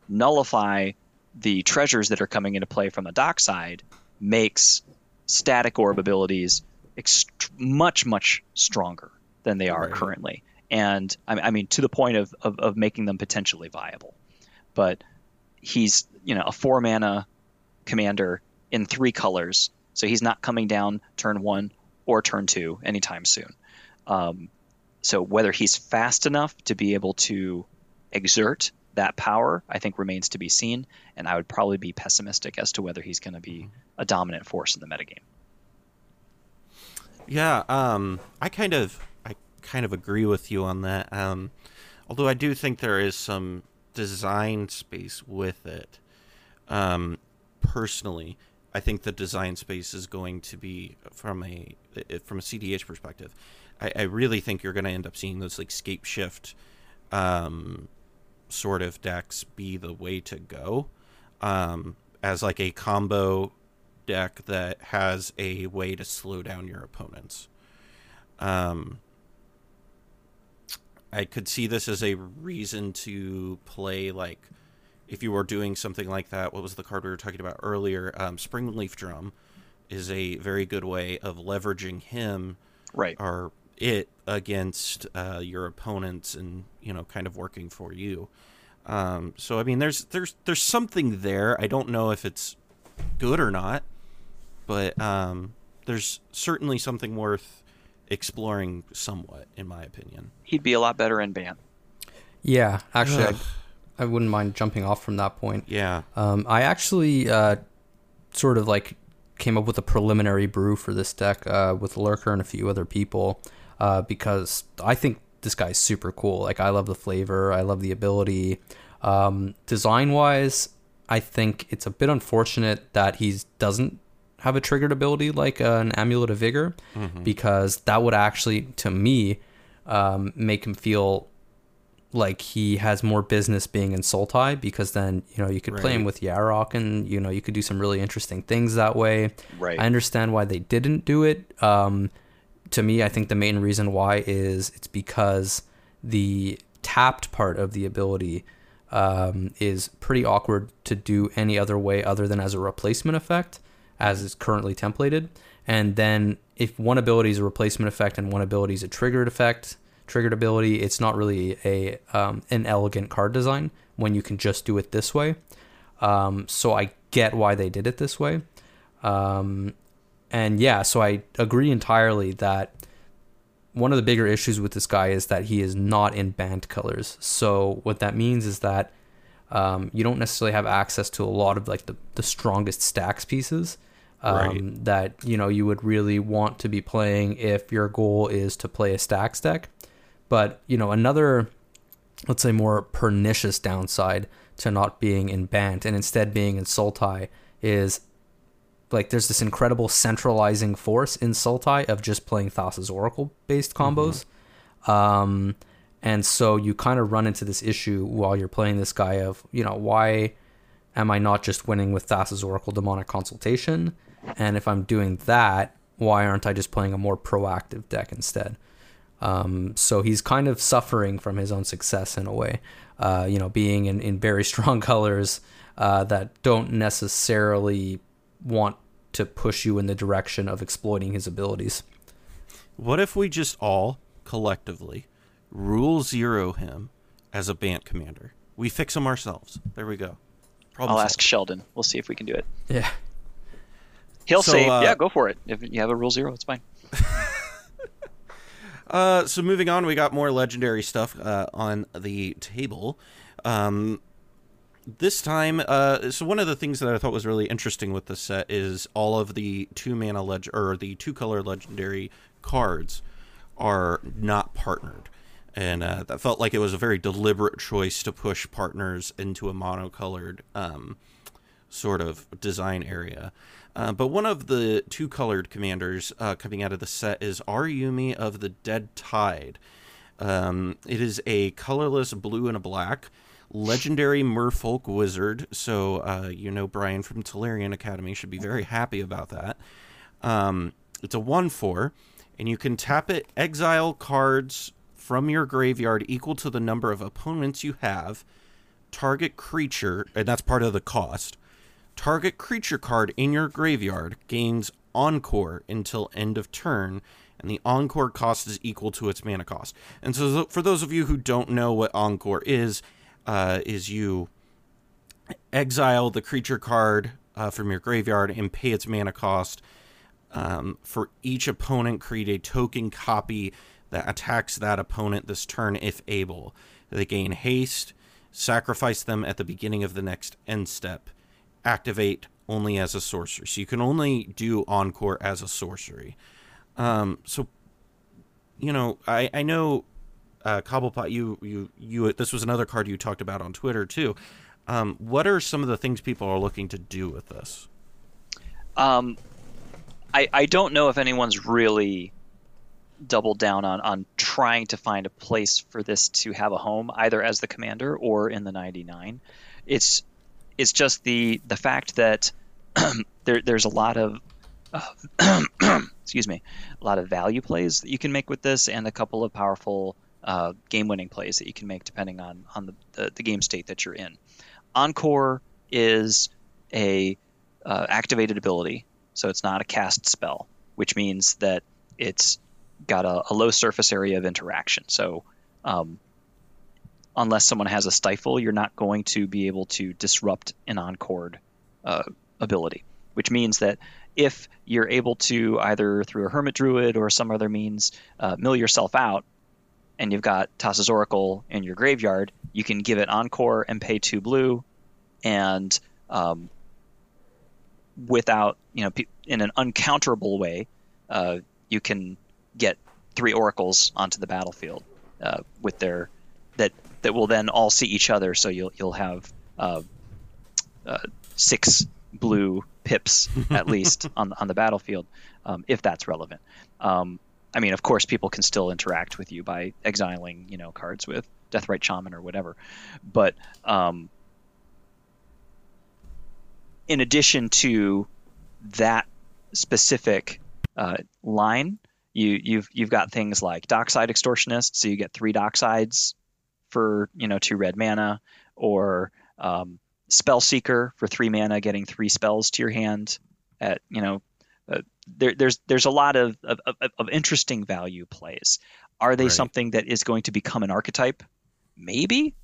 B: nullify the treasures that are coming into play from the dockside makes static orb abilities ext- much much stronger than they are
A: Right.
B: currently. And I, I mean to the point of, of, of making them potentially viable. But he's you know a four mana commander in three colors. So he's not coming down turn one or turn two anytime soon. Um, so whether he's fast enough to be able to exert that power i think remains to be seen and i would probably be pessimistic as to whether he's going to be a dominant force in the metagame
A: Yeah, um, I kind of, I kind of agree with you on that. Um, although I do think there is some design space with it. Um, personally, I think the design space is going to be from a from a CDH perspective. I, I really think you're going to end up seeing those like scape shift, um, sort of decks be the way to go, um, as like a combo deck that has a way to slow down your opponents. Um, I could see this as a reason to play like if you were doing something like that. What was the card we were talking about earlier? Um, Springleaf Drum is a very good way of leveraging him
B: right
A: or it against uh, your opponents and you know kind of working for you. Um, so I mean, there's there's there's something there. I don't know if it's good or not, but um, there's certainly something worth exploring somewhat, in my opinion.
B: he'd be a lot better in Bant
C: Yeah, actually, I, I wouldn't mind jumping off from that point.
A: Yeah.
C: Um, I actually uh, sort of like came up with a preliminary brew for this deck uh, with Lurker and a few other people uh, because I think this guy's super cool. Like I love the flavor, I love the ability. Um, design wise, I think it's a bit unfortunate that he doesn't have a triggered ability like uh, an Amulet of Vigor because that would actually, to me, um, make him feel like he has more business being in Sultai because then you know you could play him with Yarok and you know you could do some really interesting things that way.
B: Right.
C: I understand why they didn't do it. Um, to me, I think the main reason why is it's because the tapped part of the ability um, is pretty awkward to do any other way other than as a replacement effect, as is currently templated. And then if one ability is a replacement effect and one ability is a triggered effect, triggered ability, it's not really a um, an elegant card design when you can just do it this way. Um, so I get why they did it this way. Um, and yeah, so I agree entirely that one of the bigger issues with this guy is that he is not in Bant colors. So what that means is that um, you don't necessarily have access to a lot of like the, the strongest stacks pieces um,
A: Right.
C: that you know you would really want to be playing if your goal is to play a stacks deck. But you know another, let's say more pernicious downside to not being in Bant and instead being in Sultai is like there's this incredible centralizing force in Sultai of just playing Thassa's Oracle based combos. Um, and so you kind of run into this issue while you're playing this guy of, you know, why am I not just winning with Thassa's Oracle Demonic Consultation? And if I'm doing that, why aren't I just playing a more proactive deck instead? Um, so he's kind of suffering from his own success in a way, uh, you know, being in, in very strong colors uh, that don't necessarily want to push you in the direction of exploiting his abilities.
A: What if we just all collectively rule zero him as a Bant commander? We fix him ourselves. There we go.
B: Problem I'll solved. ask Sheldon. We'll see if we can do it.
C: Yeah.
B: He'll so, say, uh, "Yeah, go for it. If you have a rule zero, it's fine."
A: uh, so moving on, we got more legendary stuff uh, on the table. Um, this time, uh, so one of the things that I thought was really interesting with this set is all of the two mana leg or the two color legendary cards are not partnered, and uh, that felt like it was a very deliberate choice to push partners into a monocolored um, sort of design area. Uh, but one of the two colored commanders uh, coming out of the set is Araumi of the Dead Tide. Um, it is a colorless blue and a black legendary merfolk wizard. So, uh, you know, Brian from Tolarian Academy should be very happy about that. Um, it's a 1 4, and you can tap it, exile cards from your graveyard equal to the number of opponents you have, target creature, and that's part of the cost. Target creature card in your graveyard gains Encore until end of turn, and the Encore cost is equal to its mana cost. And so, for those of you who don't know what Encore is, uh, is you exile the creature card uh, from your graveyard and pay its mana cost. Um, for each opponent, create a token copy that attacks that opponent this turn if able. They gain haste, sacrifice them at the beginning of the next end step, activate only as a sorcery. So you can only do Encore as a sorcery. Um, so, you know, I, I know uh, Cobblepott, you you you. This was another card you talked about on Twitter too. Um, what are some of the things people are looking to do with this?
B: Um, I I don't know if anyone's really doubled down on on trying to find a place for this to have a home, either as the commander or in the 99. It's it's just the the fact that there there's a lot of uh, excuse me, a lot of value plays that you can make with this, and a couple of powerful uh, game-winning plays that you can make depending on on the, the, the, game state that you're in. Encore is a uh, activated ability, so it's not a cast spell, which means that it's got a, a low surface area of interaction. So um, unless someone has a stifle, you're not going to be able to disrupt an Encore uh, ability, which means that if you're able to either through a hermit druid or some other means uh, mill yourself out and you've got Thassa's Oracle in your graveyard, you can give it Encore and pay two blue, and um, without you know in an uncounterable way, uh, you can get three oracles onto the battlefield uh, with their that that will then all see each other. So you'll you'll have uh, uh six blue pips at least on on the battlefield um, if that's relevant. Um, I mean, of course, people can still interact with you by exiling, you know, cards with Deathrite Shaman or whatever. But um, in addition to that specific uh, line, you, you've you've got things like Dockside Extortionist, so you get three Docksides for you know two red mana, or um, Spell Seeker for three mana, getting three spells to your hand at you know uh, there, there's there's a lot of, of, of, interesting value plays. Are they right. something that is going to become an archetype? Maybe.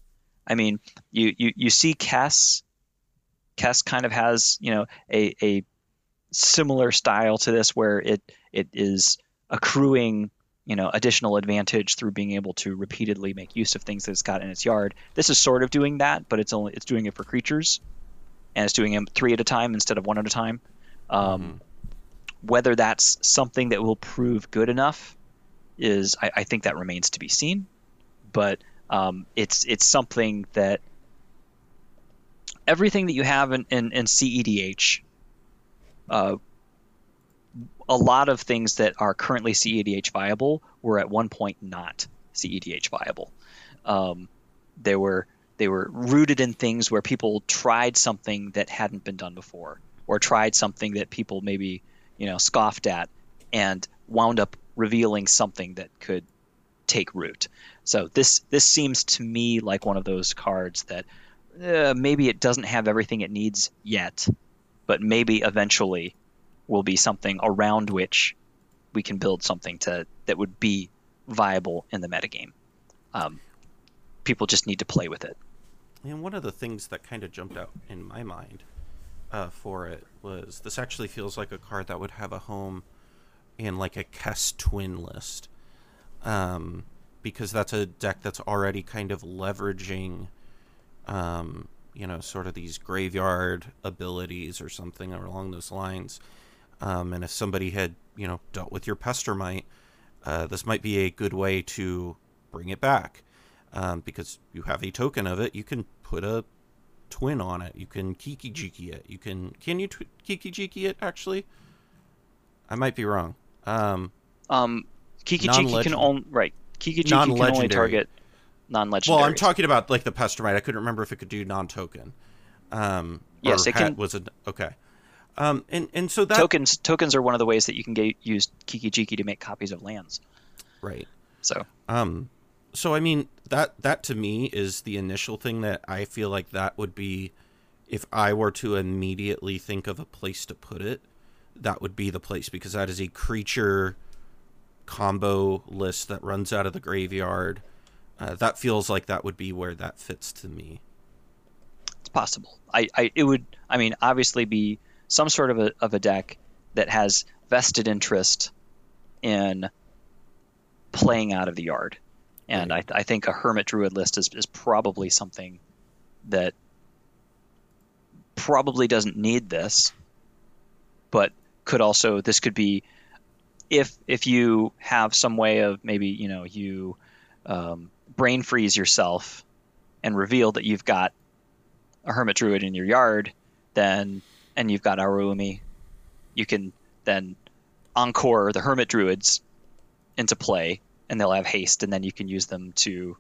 B: I mean, you you, you see Kess. Kess kind of has you know a, a similar style to this, where it it is accruing you know additional advantage through being able to repeatedly make use of things that it's got in its yard. This is sort of doing that, but it's only it's doing it for creatures, and it's doing them three at a time instead of one at a time. Um, mm-hmm whether that's something that will prove good enough is, I, I think that remains to be seen. But um, it's it's something that everything that you have in, in, in CEDH, uh, a lot of things that are currently CEDH viable were at one point not CEDH viable. Um, they were they were rooted in things where people tried something that hadn't been done before, or tried something that people maybe you know, scoffed at and wound up revealing something that could take root. So this this seems to me like one of those cards that uh, maybe it doesn't have everything it needs yet, but maybe eventually will be something around which we can build something to that would be viable in the metagame. Um, people just need to play with it.
A: And one of the things that kind of jumped out in my mind uh, for it was this actually feels like a card that would have a home in like a Kess twin list. Um, because that's a deck that's already kind of leveraging, um, you know, sort of these graveyard abilities or something along those lines. Um, and if somebody had, you know, dealt with your Pestermite, uh, this might be a good way to bring it back. Um, because you have a token of it, you can put a twin on it. You can Kiki Jiki it. You can can you tw- Kiki Jiki it actually? I might be wrong. Um,
B: Um, Kiki Jiki can only right. Kiki Jiki can only target non-legendary.
A: well, I'm talking about like the Pestermite. I couldn't remember if it could do non-token. Um,
B: Yes, it can-
A: Was it okay? Um, and and so that
B: tokens. Tokens are one of the ways that you can get use Kiki Jiki to make copies of lands.
A: right.
B: So
A: Um, so I mean that that to me is the initial thing that I feel like that would be, if I were to immediately think of a place to put it, that would be the place because that is a creature combo list that runs out of the graveyard. Uh, that feels like that would be where that fits to me.
B: it's possible. I, I it would I mean obviously be some sort of a of a deck that has vested interest in playing out of the yard, and I, I think a hermit druid list is, is probably something that probably doesn't need this, but could also this could be if if you have some way of maybe you know you um, brain freeze yourself and reveal that you've got a hermit druid in your yard, then and you've got Araumi, you can then encore the hermit druids into play, and they'll have haste, and then you can use them to,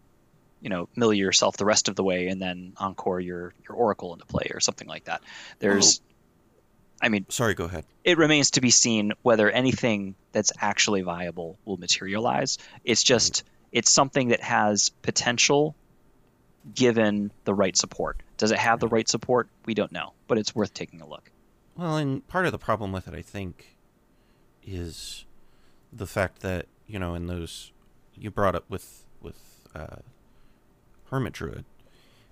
B: you know, mill yourself the rest of the way, and then encore your your oracle into play or something like that. There's, oh. I mean,
A: Sorry, go ahead.
B: it remains to be seen whether anything that's actually viable will materialize. It's just mm-hmm. it's something that has potential given the right support. Does it have the right support? We don't know, but it's worth taking a look.
A: Well, and part of the problem with it, I think, is the fact that you know in those you brought up with with uh, Hermit Druid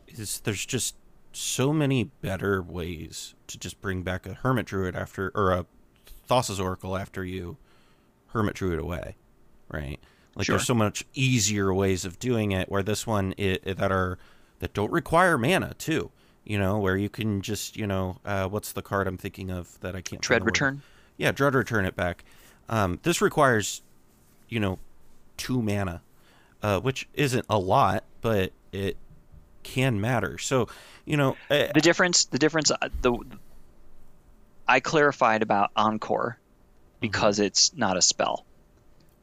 A: is there's just so many better ways to just bring back a Hermit Druid after or a Thassa's Oracle after you Hermit Druid away, right? Like
B: Sure.
A: there's so much easier ways of doing it. Where this one i i- that are that don't require mana too. You know, where you can just you know uh, what's the card I'm thinking of that I can't
B: Dread
A: word.
B: return.
A: Yeah, Dread return it back. Um, this requires, you know, two mana, uh, which isn't a lot, but it can matter. So, you know, uh,
B: The difference, the difference, uh, the I clarified about encore because it's not a spell.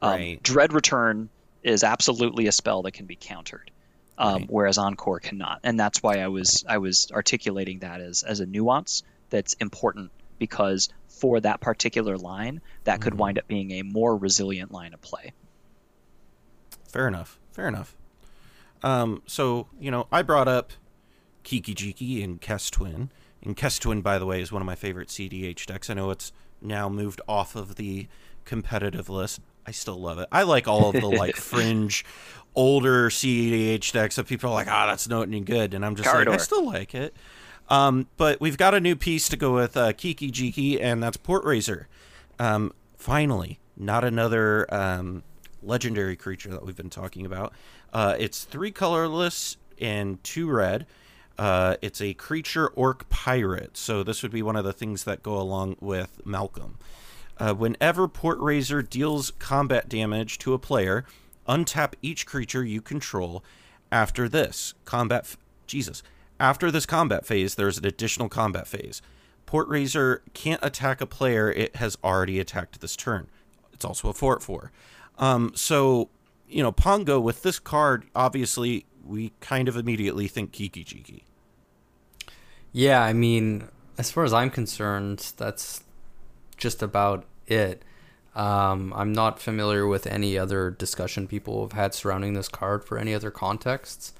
B: Um,
A: Right.
B: Dread return is absolutely a spell that can be countered, um,
A: Right.
B: whereas encore cannot, and that's why I was I was articulating that as as a nuance that's important because for that particular line, that could
A: Mhm.
B: wind up being a more resilient line of play.
A: Fair enough. Fair enough. Um, so, you know, I brought up Kiki Jiki and Kess Twin. And Kess Twin, by the way, is one of my favorite CDH decks. I know it's now moved off of the competitive list. I still love it. I like all of the like fringe, older CDH decks that people are like, ah, that's not any good, and I'm just like, I still like it. Um, but we've got a new piece to go with uh, Kiki Jiki, and that's Port Razer. Um, finally, not another um, legendary creature that we've been talking about. Uh, it's three colorless and two red. Uh, it's a creature orc pirate, so this would be one of the things that go along with Malcolm. Uh, whenever Port Razer deals combat damage to a player, untap each creature you control. After this combat, f- Jesus, after this combat phase, there's an additional combat phase. Port Razer can't attack a player it has already attacked this turn. It's also a fort four. Um, so you know, Pongo with this card, obviously, we kind of immediately think Kiki Jiki.
C: Yeah, I mean, as far as I'm concerned, that's just about it. Um, I'm not familiar with any other discussion people have had surrounding this card for any other contexts.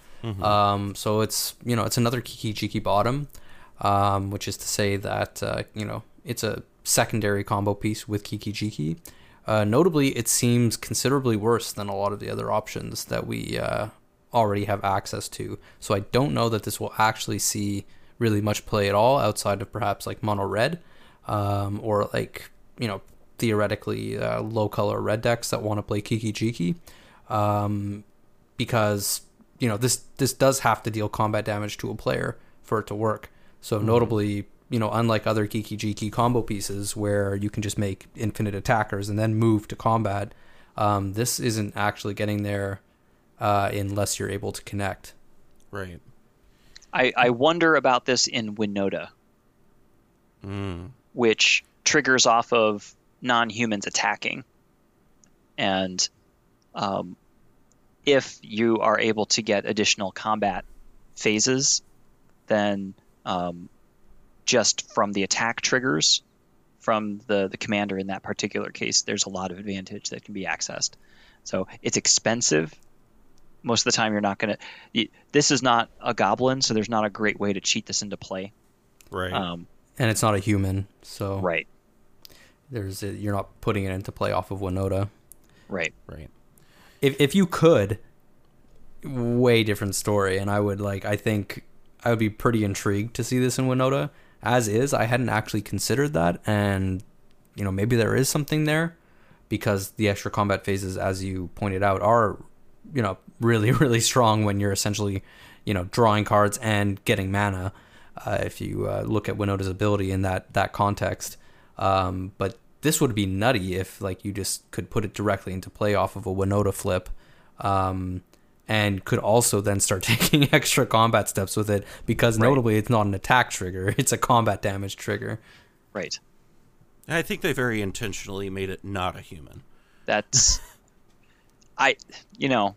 C: Um, so it's you know it's another Kiki Jiki bottom, um, which is to say that uh, you know it's a secondary combo piece with Kiki Jiki. Uh, notably, it seems considerably worse than a lot of the other options that we uh, already have access to. So I don't know that this will actually see really much play at all outside of perhaps like mono red um, or like, you know, theoretically uh, low color red decks that want to play Kiki Jiki. Um, because, you know, this, this does have to deal combat damage to a player for it to work. So notably, you know, unlike other Kiki Jiki combo pieces where you can just make infinite attackers and then move to combat, um, this isn't actually getting there uh, unless you're able to connect.
A: Right.
B: I, I wonder about this in Winota,
A: Mm.
B: which triggers off of non-humans attacking, and um, if you are able to get additional combat phases, then um, just from the attack triggers from the the commander in that particular case, there's a lot of advantage that can be accessed. So it's expensive. Most of the time, you're not going to. This is not a goblin, so there's not a great way to cheat this into play.
A: Right.
B: Um,
C: And it's not a human, so
B: right,
C: there's a, you're not putting it into play off of Winota.
B: right.
A: right.
C: If if you could, way different story, and I would like I think I would be pretty intrigued to see this in Winota. As is, I hadn't actually considered that, and you know maybe there is something there because the extra combat phases, as you pointed out, are you know really really strong when you're essentially you know drawing cards and getting mana. Uh, if you uh, look at Winota's ability in that that context, um, but this would be nutty if like you just could put it directly into play off of a Winota flip, um, and could also then start taking extra combat steps with it because
B: Right.
C: notably it's not an attack trigger; it's a combat damage trigger.
B: Right.
A: I think they very intentionally made it not a human.
B: That's I you know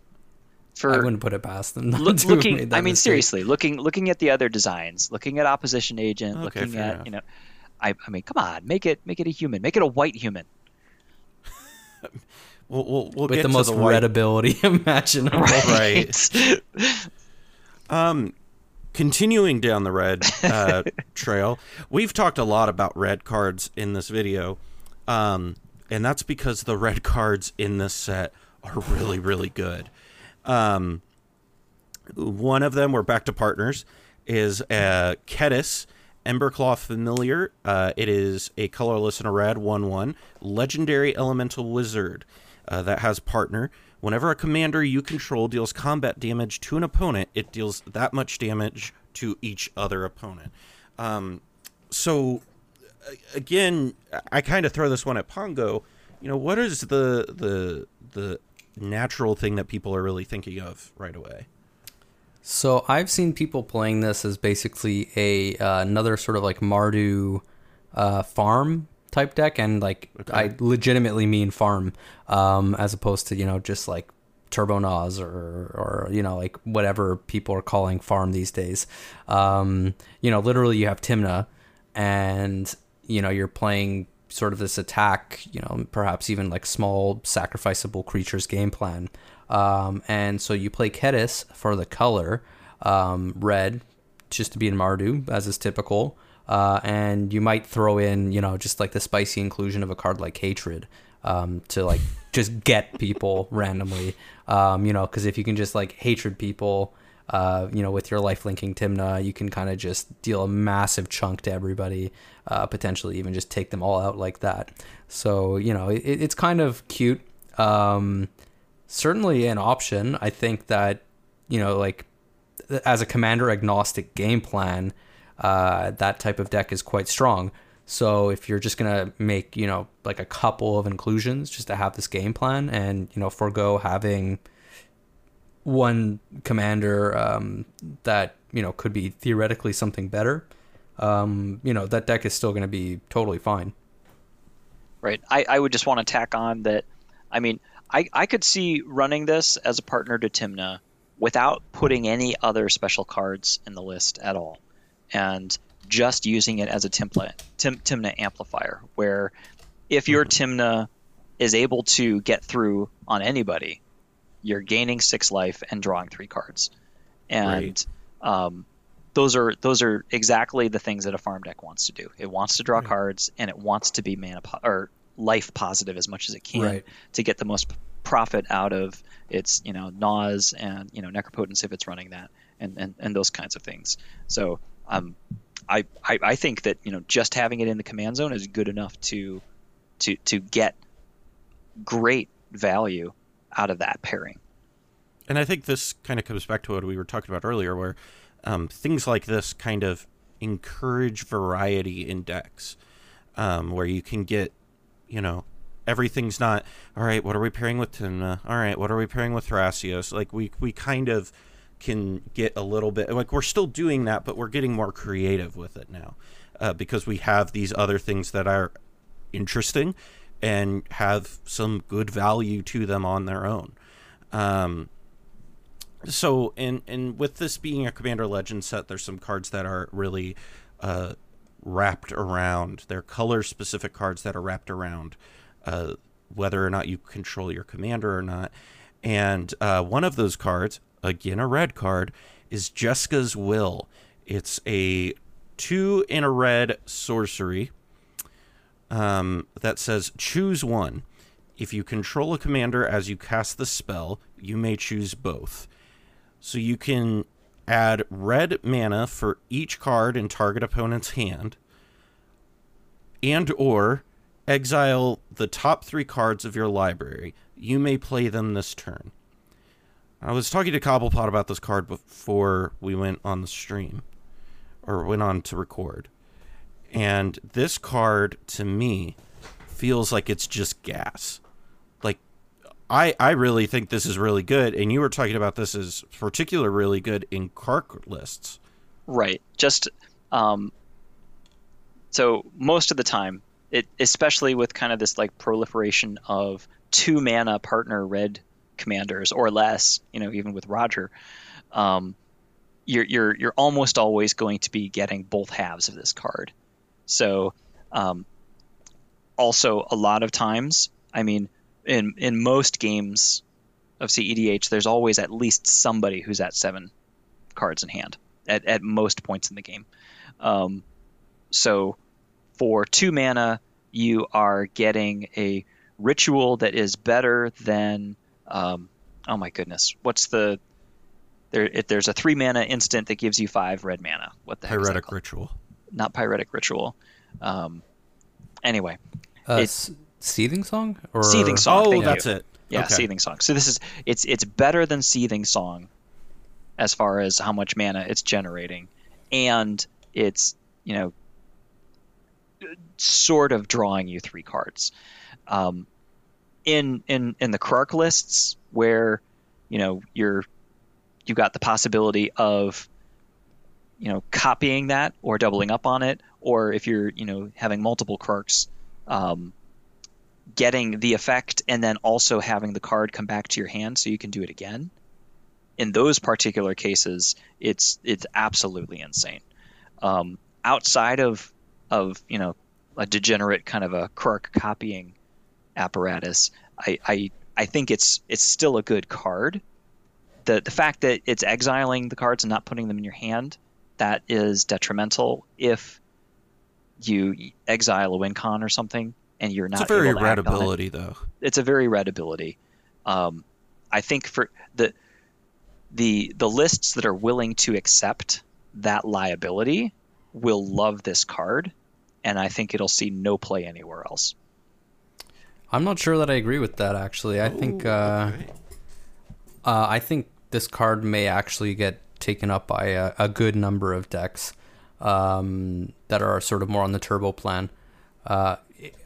B: for I
C: wouldn't put it past them. not
B: look,
C: to have
B: looking
C: made that
B: I mean
C: mistake.
B: seriously, looking looking at the other designs, looking at opposition agent,
A: Okay,
B: looking at,
A: enough.
B: you know I I mean, come on, make it make it a human. Make it a white human.
A: We'll we'll, we'll
C: with
A: get
C: the most
A: the white-
C: red ability imaginable.
A: Right. Um, continuing down the red uh, trail, we've talked a lot about red cards in this video, um, and that's because the red cards in this set are really, really good. Um, one of them, we're back to partners, is uh, Kediss, Emberclaw Familiar. Uh, it is a colorless and a red 1 1 legendary elemental wizard uh, that has partner. Whenever a commander you control deals combat damage to an opponent, it deals that much damage to each other opponent. Um, so, again, I kind of throw this one at Pongo. You know, what is the the the natural thing that people are really thinking of right away?
C: So I've seen people playing this as basically a uh, another sort of like Mardu uh, farm type deck, and like I legitimately mean farm, um, as opposed to you know just like Turbo Naus or or you know like whatever people are calling farm these days. Um, you know, literally you have Tymna, and you know you're playing sort of this attack, you know, perhaps even like small sacrificable creatures game plan. Um, and so you play Kediss for the color, um, red, just to be in Mardu, as is typical. Uh, and you might throw in, you know, just like the spicy inclusion of a card like Hatred um, to like just get people randomly. Um, you know, because if you can just like Hatred people, uh, you know, with your life linking Tymna, you can kind of just deal a massive chunk to everybody, uh, potentially even just take them all out like that. So, you know, it, it's kind of cute. Um, certainly an option. I think that, you know, like as a commander agnostic game plan, uh, that type of deck is quite strong. So if you're just gonna make, you know, like a couple of inclusions just to have this game plan and, you know, forego having one commander um, that you know could be theoretically something better. Um, you know that deck is still going to be totally fine.
B: Right. I, I would just want to tack on that. I mean, I, I could see running this as a partner to Tymna without putting any other special cards in the list at all, and just using it as a template, Tim, Tymna amplifier. Where if your Tymna is able to get through on anybody, you're gaining six life and drawing three cards, and
A: Right.
B: um, those are those are exactly the things that a farm deck wants to do. It wants to draw cards and it wants to be mana po- or life positive as much as it can
C: Right.
B: to get the most profit out of its you know Naus and you know Necropotence if it's running that and and, and those kinds of things. So um, I, I I think that you know just having it in the command zone is good enough to to to get great value out of that pairing.
A: And I think this kind of comes back to what we were talking about earlier, where um, things like this kind of encourage variety in decks, um, where you can get, you know, everything's not all right. What are we pairing with Tymna? All right, what are we pairing with Thrasios? Like we we kind of can get a little bit like we're still doing that, but we're getting more creative with it now uh, because we have these other things that are interesting and have some good value to them on their own. Um, so and and with this being a commander legend set there's some cards that are really uh, wrapped around they're color specific cards that are wrapped around uh, whether or not you control your commander or not and uh, one of those cards again a red card is Jeska's Will it's a two in a red sorcery um, that says choose one if you control a commander as you cast the spell you may choose both so you can add red mana for each card in target opponent's hand and or exile the top 3 cards of your library. You may play them this turn. I was talking to Cobblepott about this card before we went on the stream or went on to record. And this card to me feels like it's just gas. Like I I really think this is really good, and you were talking about this as particular really good in Krark lists.
B: Right. Just um, so most of the time, it especially with kind of this like proliferation of two mana partner red commanders or less, you know, even with Rograkh, um, you're you're you're almost always going to be getting both halves of this card. So, um, also a lot of times, I mean, in in most games of CEDH, there's always at least somebody who's at seven cards in hand at, at most points in the game. Um, so for two mana, you are getting a ritual that is better than. Um, oh my goodness, what's the there? If there's a three mana instant that gives you five red mana. What the heck is that
A: Pyretic ritual.
B: Not pyretic ritual. Um, anyway,
C: Uh,
B: It's-
C: seething song or
B: Seething Song.
A: Oh, that's
B: you.
A: it.
B: Yeah,
A: Okay.
B: Seething Song. So this is it's it's better than Seething Song as far as how much mana it's generating, and it's you know sort of drawing you three cards. Um, in in in the Krark lists where you know you're you got the possibility of you know copying that or doubling up on it, or if you're you know having multiple Krarks. Um, getting the effect and then also having the card come back to your hand so you can do it again. In those particular cases, it's it's absolutely insane. Um, outside of of you know a degenerate kind of a Krark copying apparatus, I, I I think it's it's still a good card. The the fact that it's exiling the cards and not putting them in your hand, that is detrimental if you exile a win con or something and you're not.
A: It's a very
B: able to
A: red
B: on it
A: though.
B: it's a very red ability. Um, I think for the the the lists that are willing to accept that liability will love this card, and I think it'll see no play anywhere else.
C: I'm not sure that I agree with that. Actually, I think uh,
A: Okay.
C: uh, I think this card may actually get taken up by a, a good number of decks um, that are sort of more on the turbo plan. Uh,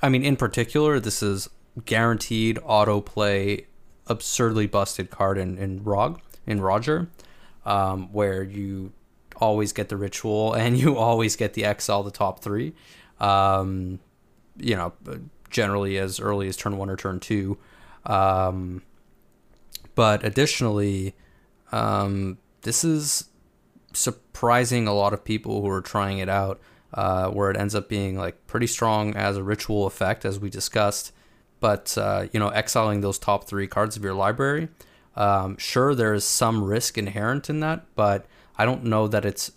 C: I mean, in particular, this is guaranteed autoplay, absurdly busted card in in Rog in Rograkh, um, where you always get the ritual and you always get the exile the top three. Um, you know, generally as early as turn one or turn two. Um, but additionally, um, this is surprising a lot of people who are trying it out, uh, where it ends up being like pretty strong as a ritual effect, as we discussed. But uh, you know, exiling those top three cards of your library, um, sure, there is some risk inherent in that, but I don't know that it's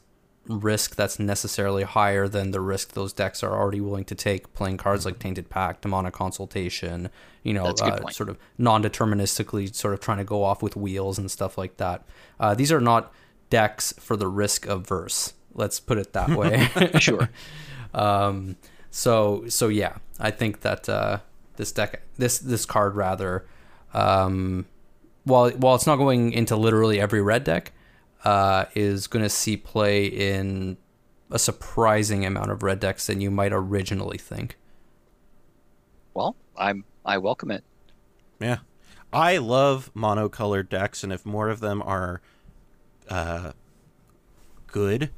C: risk that's necessarily higher than the risk those decks are already willing to take playing cards like Tainted Pact, Demonic Consultation, you know, uh, sort of non deterministically sort of trying to go off with wheels and stuff like that. Uh, these are not decks for the risk averse. Let's put it that way.
B: sure.
C: um, so so yeah, I think that uh, this deck, this this card rather, um, while while it's not going into literally every red deck, uh, is going to see play in a surprising amount of red decks than you might originally think.
B: Well, I'm I welcome it.
A: Yeah, I love monocolored decks, and if more of them are uh, good,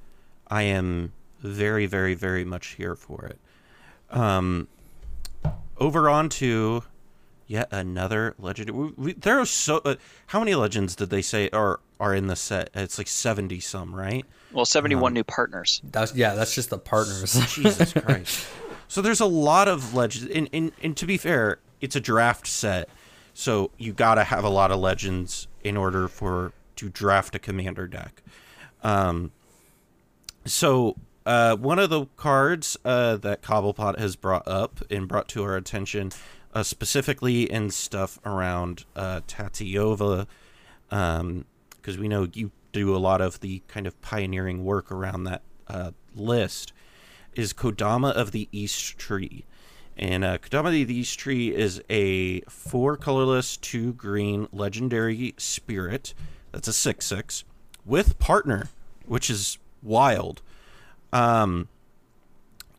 A: I am very, very, very much here for it. Um, over on to yet another legend. We, we, there are so uh, how many legends did they say are are in the set? It's like seventy some, right?
B: Well, seventy one um, new partners.
C: That's yeah, that's just the partners.
A: Jesus Christ! So there's a lot of legends, and, and and to be fair, it's a draft set, so you got to have a lot of legends in order for to draft a commander deck. Um, so uh, one of the cards uh, that Cobblepott has brought up and brought to our attention uh, specifically in stuff around uh, Tatyova, because we know you do a lot of the kind of pioneering work around that uh, list, is Kodama of the East Tree. And uh, Kodama of the East Tree is a four colorless, two green legendary spirit. That's a 6 6 with partner, which is wild. Um,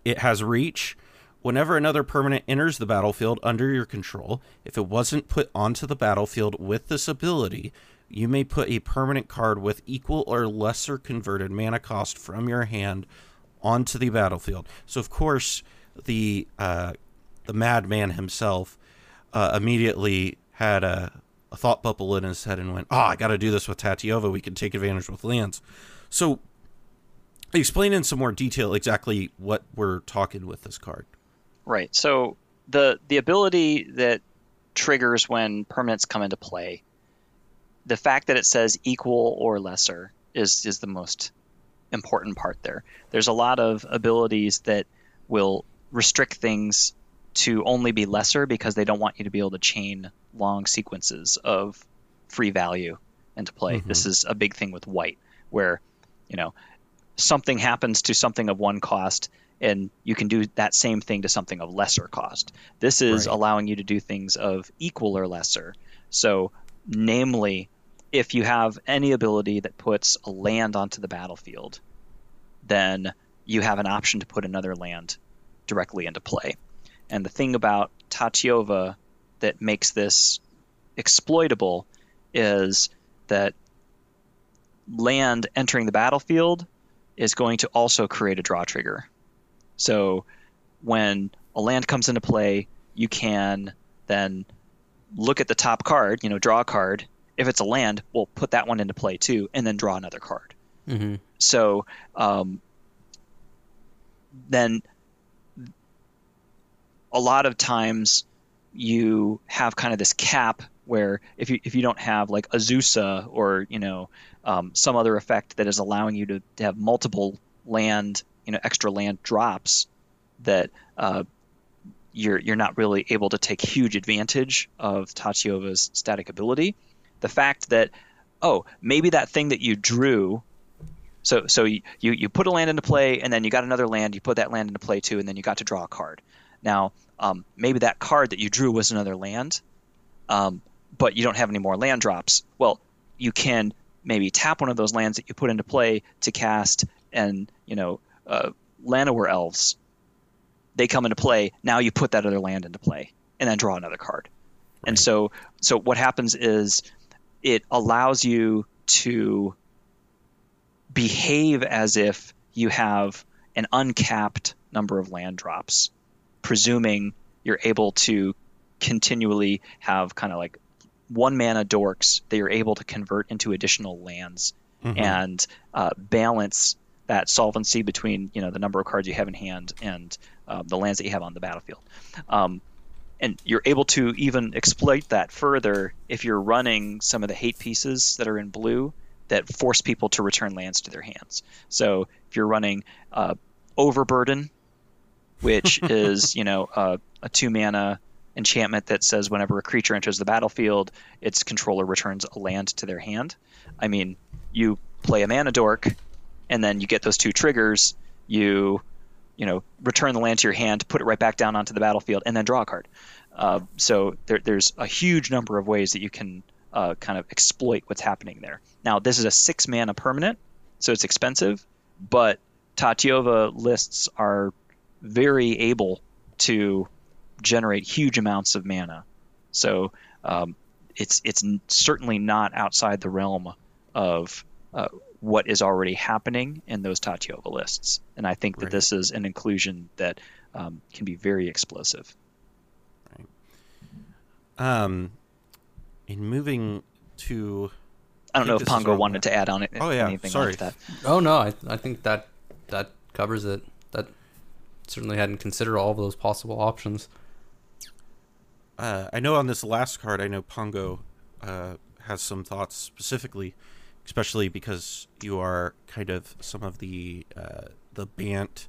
A: it has reach Whenever another permanent enters the battlefield under your control, if it wasn't put onto the battlefield with this ability, you may put a permanent card with equal or lesser converted mana cost from your hand onto the battlefield. So, of course, the uh, the madman himself uh, immediately had a, a, thought bubble in his head and went, "Oh, I got to do this with Tatyova. We can take advantage with lands." So, explain in some more detail exactly what we're talking with this card.
B: Right. So the the ability that triggers when permanents come into play, the fact that it says equal or lesser is is the most important part there. There's a lot of abilities that will restrict things to only be lesser because they don't want you to be able to chain long sequences of free value into play. Mm-hmm. This is a big thing with white where, you know, something happens to something of one cost and you can do that same thing to something of lesser cost. This is right. allowing you to do things of equal or lesser. So, namely, if you have any ability that puts a land onto the battlefield, then you have an option to put another land directly into play. And the thing about Tatyova that makes this exploitable is that land entering the battlefield is going to also create a draw trigger. So when a land comes into play, you can then look at the top card, you know, draw a card. If it's a land, we'll put that one into play too, and then draw another card. Mm-hmm. So um, then a lot of times you have kind of this cap where if you if you don't have like Azusa or you know um, some other effect that is allowing you to, to have multiple land you know extra land drops that uh, you're you're not really able to take huge advantage of Tatyova's static ability. The fact that oh maybe that thing that you drew so so you, you put a land into play and then you got another land you put that land into play too and then you got to draw a card. Now um, maybe that card that you drew was another land um, but you don't have any more land drops. Well you can maybe tap one of those lands that you put into play to cast and you know uh, Llanowar elves, they come into play. Now you put that other land into play and then draw another card. Right. And so, so what happens is it allows you to behave as if you have an uncapped number of land drops, presuming you're able to continually have kind of like one mana dorks that you're able to convert into additional lands mm-hmm. and uh, balance that solvency between you know the number of cards you have in hand and uh, the lands that you have on the battlefield. Um, and you're able to even exploit that further if you're running some of the hate pieces that are in blue that force people to return lands to their hands. So if you're running uh, Overburden, which is you know uh, a two mana enchantment that says whenever a creature enters the battlefield, its controller returns a land to their hand. I mean, you play a mana dork, and then you get those two triggers. You, you know, return the land to your hand, put it right back down onto the battlefield, and then draw a card. Uh, so there, there's a huge number of ways that you can uh, kind of exploit what's happening there. Now, this is a six mana permanent, so it's expensive, but Tatyova lists are very able to generate huge amounts of mana. So um, it's it's certainly not outside the realm of uh, what is already happening in those Tatyova lists. And I think that
A: Right.
B: this is an inclusion that um, can be very explosive.
A: Um, in moving to
B: I don't know if Pongo wanted
A: one.
B: to add on it.
A: Oh, yeah,
B: anything
A: sorry.
B: like that.
C: Oh no, I I think that that covers it. That certainly hadn't considered all of those possible options.
A: uh, I know on this last card, I know Pongo uh, has some thoughts specifically, especially because you are kind of some of the uh, the Bant,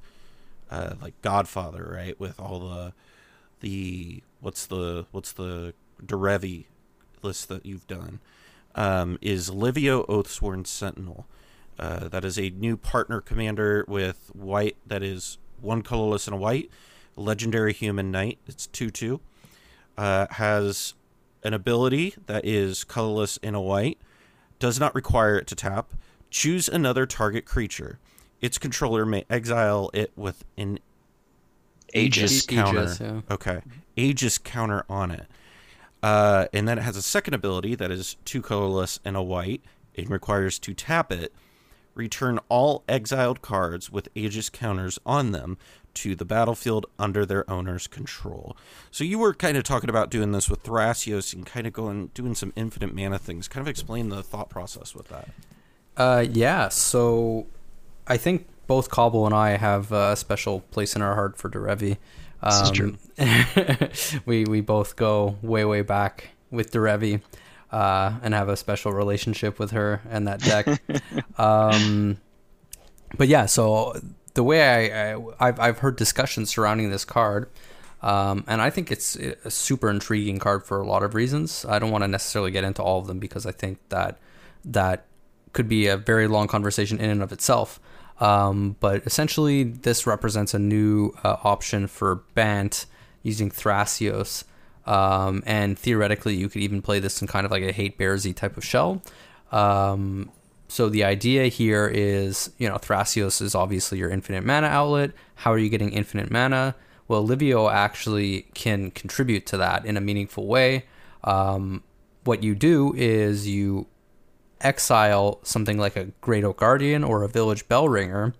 A: uh, like Godfather, right? With all the the what's the what's the Derevi list that you've done um, is Livio Oathsworn Sentinel. Uh, that is a new partner commander with white. That is one colorless and a white. Legendary human knight. It's two two. Uh, has an ability that is colorless and a white. Does not require it to tap. Choose another target creature. Its controller may exile it with an Aegis
C: Aegis,
A: counter.
C: yeah.
A: Okay. Aegis counter on it. Uh, and then it has a second ability that is two colorless and a white. It requires to tap it. Return all exiled cards with Aegis counters on them to the battlefield under their owner's control. So you were kind of talking about doing this with Thrasios and kind of going doing some infinite mana things. Kind of explain the thought process with that.
C: Uh, yeah. So, I think both Cobble and I have a special place in our heart for Derevi.
B: This is true.
C: we we both go way way back with Derevi, uh, and have a special relationship with her and that deck. um, but yeah, so the way I, I I've I've heard discussions surrounding this card. Um, and I think it's a super intriguing card for a lot of reasons. I don't want to necessarily get into all of them because I think that that could be a very long conversation in and of itself. Um, but essentially, this represents a new uh, option for Bant using Thrasios. Um, and theoretically, you could even play this in kind of like a hate bearsy type of shell. Um, so the idea here is, you know, Thrasios is obviously your infinite mana outlet. How are you getting infinite mana? Well, Livio actually can contribute to that in a meaningful way. Um, what you do is you exile something like a Great Oak Guardian or a Village Bellringer.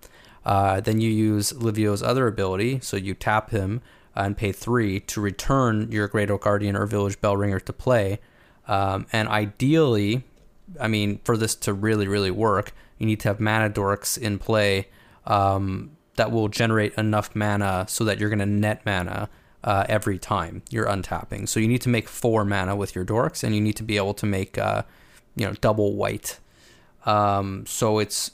C: Uh, then you use Livio's other ability, so you tap him and pay three to return your Great Oak Guardian or Village Bellringer to play. Um, and ideally, I mean, for this to really, really work, you need to have mana dorks in play um, that will generate enough mana so that you're going to net mana uh, every time you're untapping. So you need to make four mana with your dorks, and you need to be able to make, uh, you know, double white. Um, so it's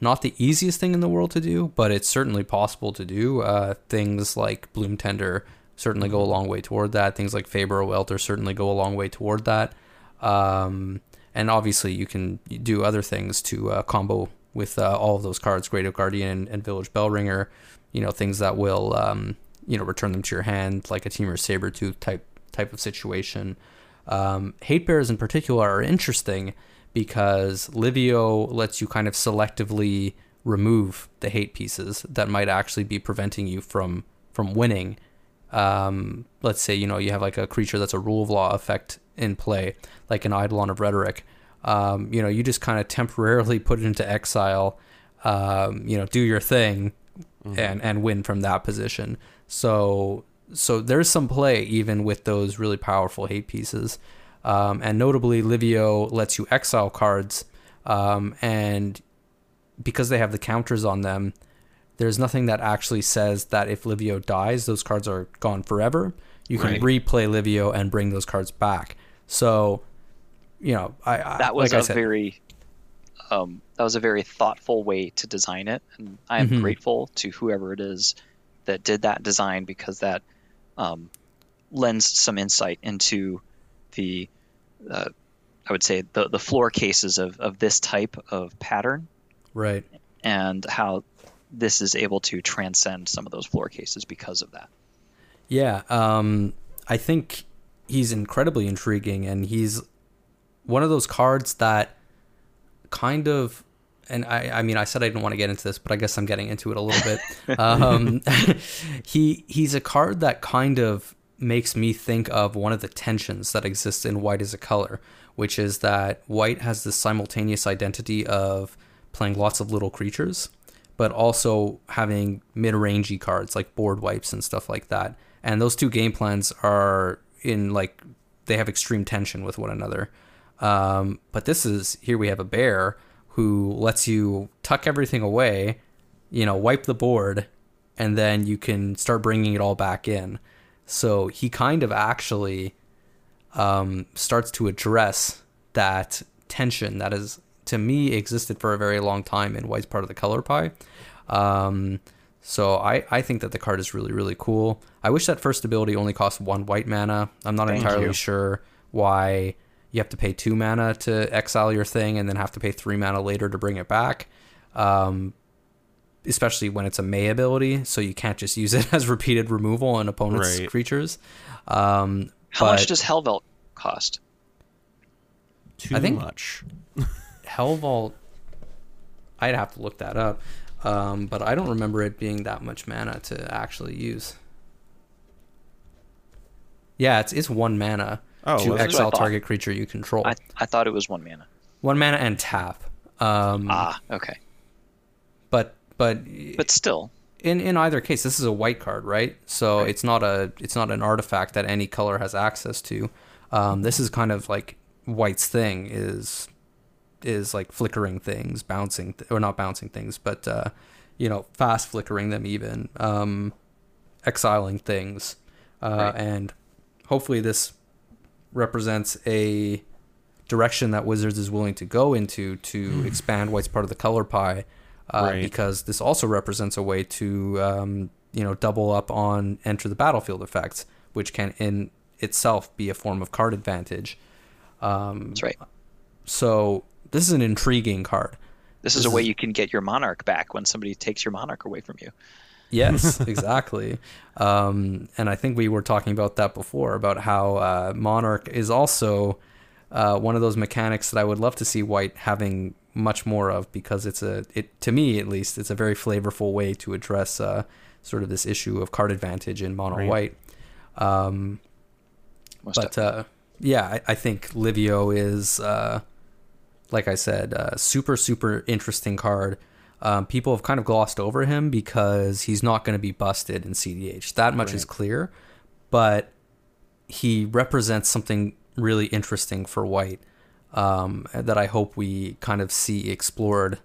C: not the easiest thing in the world to do, but it's certainly possible to do. Uh, things like Bloom Tender certainly go a long way toward that. Things like Faeburrow Elder certainly go a long way toward that. Um, and obviously, you can do other things to uh, combo with uh, all of those cards, Great Oak Guardian and, and Village Bellringer. You know, things that will um, you know return them to your hand, like a Temur Sabertooth type type of situation. Um, hate bears in particular are interesting because Livio lets you kind of selectively remove the hate pieces that might actually be preventing you from from winning. Um, let's say you know you have like a creature that's a rule of law effect in play, like an Eidolon of Rhetoric. Um, you know, you just kind of temporarily put it into exile. Um, you know, do your thing, and and win from that position. So so there's some play even with those really powerful hate pieces. Um, and notably, Livio lets you exile cards, um, and because they have the counters on them, there's nothing that actually says that if Livio dies, those cards are gone forever. You can
A: Right.
C: replay Livio and bring those cards back. So, you know, I, I
B: That was
C: like
B: a
C: said,
B: very um, that was a very thoughtful way to design it, and I am
C: Mhm.
B: grateful to whoever it is that did that design because that um, lends some insight into the, uh, I would say the the floor cases of of this type of pattern
C: Right.
B: and how this is able to transcend some of those floor cases because of that.
C: Yeah, um, I think he's incredibly intriguing, and he's one of those cards that kind of. And I, I mean, I said I didn't want to get into this, but I guess I'm getting into it a little bit. um, he he's a card that kind of makes me think of one of the tensions that exists in white as a color, which is that white has this simultaneous identity of playing lots of little creatures, but also having mid-rangey cards like board wipes and stuff like that. And those two game plans are in like they have extreme tension with one another. Um, but this is here we have a bear who lets you tuck everything away, you know, wipe the board, and then you can start bringing it all back in. So he kind of actually um, starts to address that tension that has, to me, existed for a very long time in White's part of the color pie. Um, so I, I think that the card is really, really cool. I wish that first ability only cost one white mana. I'm not
B: Thank
C: entirely
B: you.
C: sure why you have to pay two mana to exile your thing and then have to pay three mana later to bring it back. Um, especially when it's a May ability, so you can't just use it as repeated removal on opponent's
A: Right.
C: creatures. Um,
B: How
C: but
B: much does Helvault cost?
A: Too
C: I think-
A: much.
C: Helvault? I'd have to look that up, um, but I don't remember it being that much mana to actually use. Yeah, it's it's one mana
A: Oh,
C: to
A: was
C: exile target creature you control.
B: I, I thought it was one mana.
C: one mana and tap. Um,
B: Ah, okay.
C: but but
B: But still,
C: in in either case, this is a white card, right? So
B: Right.
C: it's not a it's not an artifact that any color has access to. Um, this is kind of like white's thing is is like flickering things, bouncing th- or not bouncing things, but uh, you know, fast flickering them even, um, exiling things, uh,
B: Right.
C: and hopefully this represents a direction that Wizards is willing to go into to expand White's part of the color pie, uh,
A: Right.
C: because this also represents a way to um, you know double up on enter the battlefield effects, which can in itself be a form of card advantage. Um,
B: that's right.
C: so this is an intriguing card.
B: This is a way
C: is-
B: you can get your monarch back when somebody takes your monarch away from you.
C: Yes, exactly. um, and I think we were talking about that before about how uh, Monarch is also uh, one of those mechanics that I would love to see White having much more of because it's a it to me at least it's a very flavorful way to address uh, sort of this issue of card advantage in mono
A: Right.
C: white. Um, but uh, yeah, I, I think Livio is, uh, like I said, a super super interesting card. Um, people have kind of glossed over him because he's not going to be busted in CDH. That much is clear, but he represents something really interesting for White um, that I hope we kind of see explored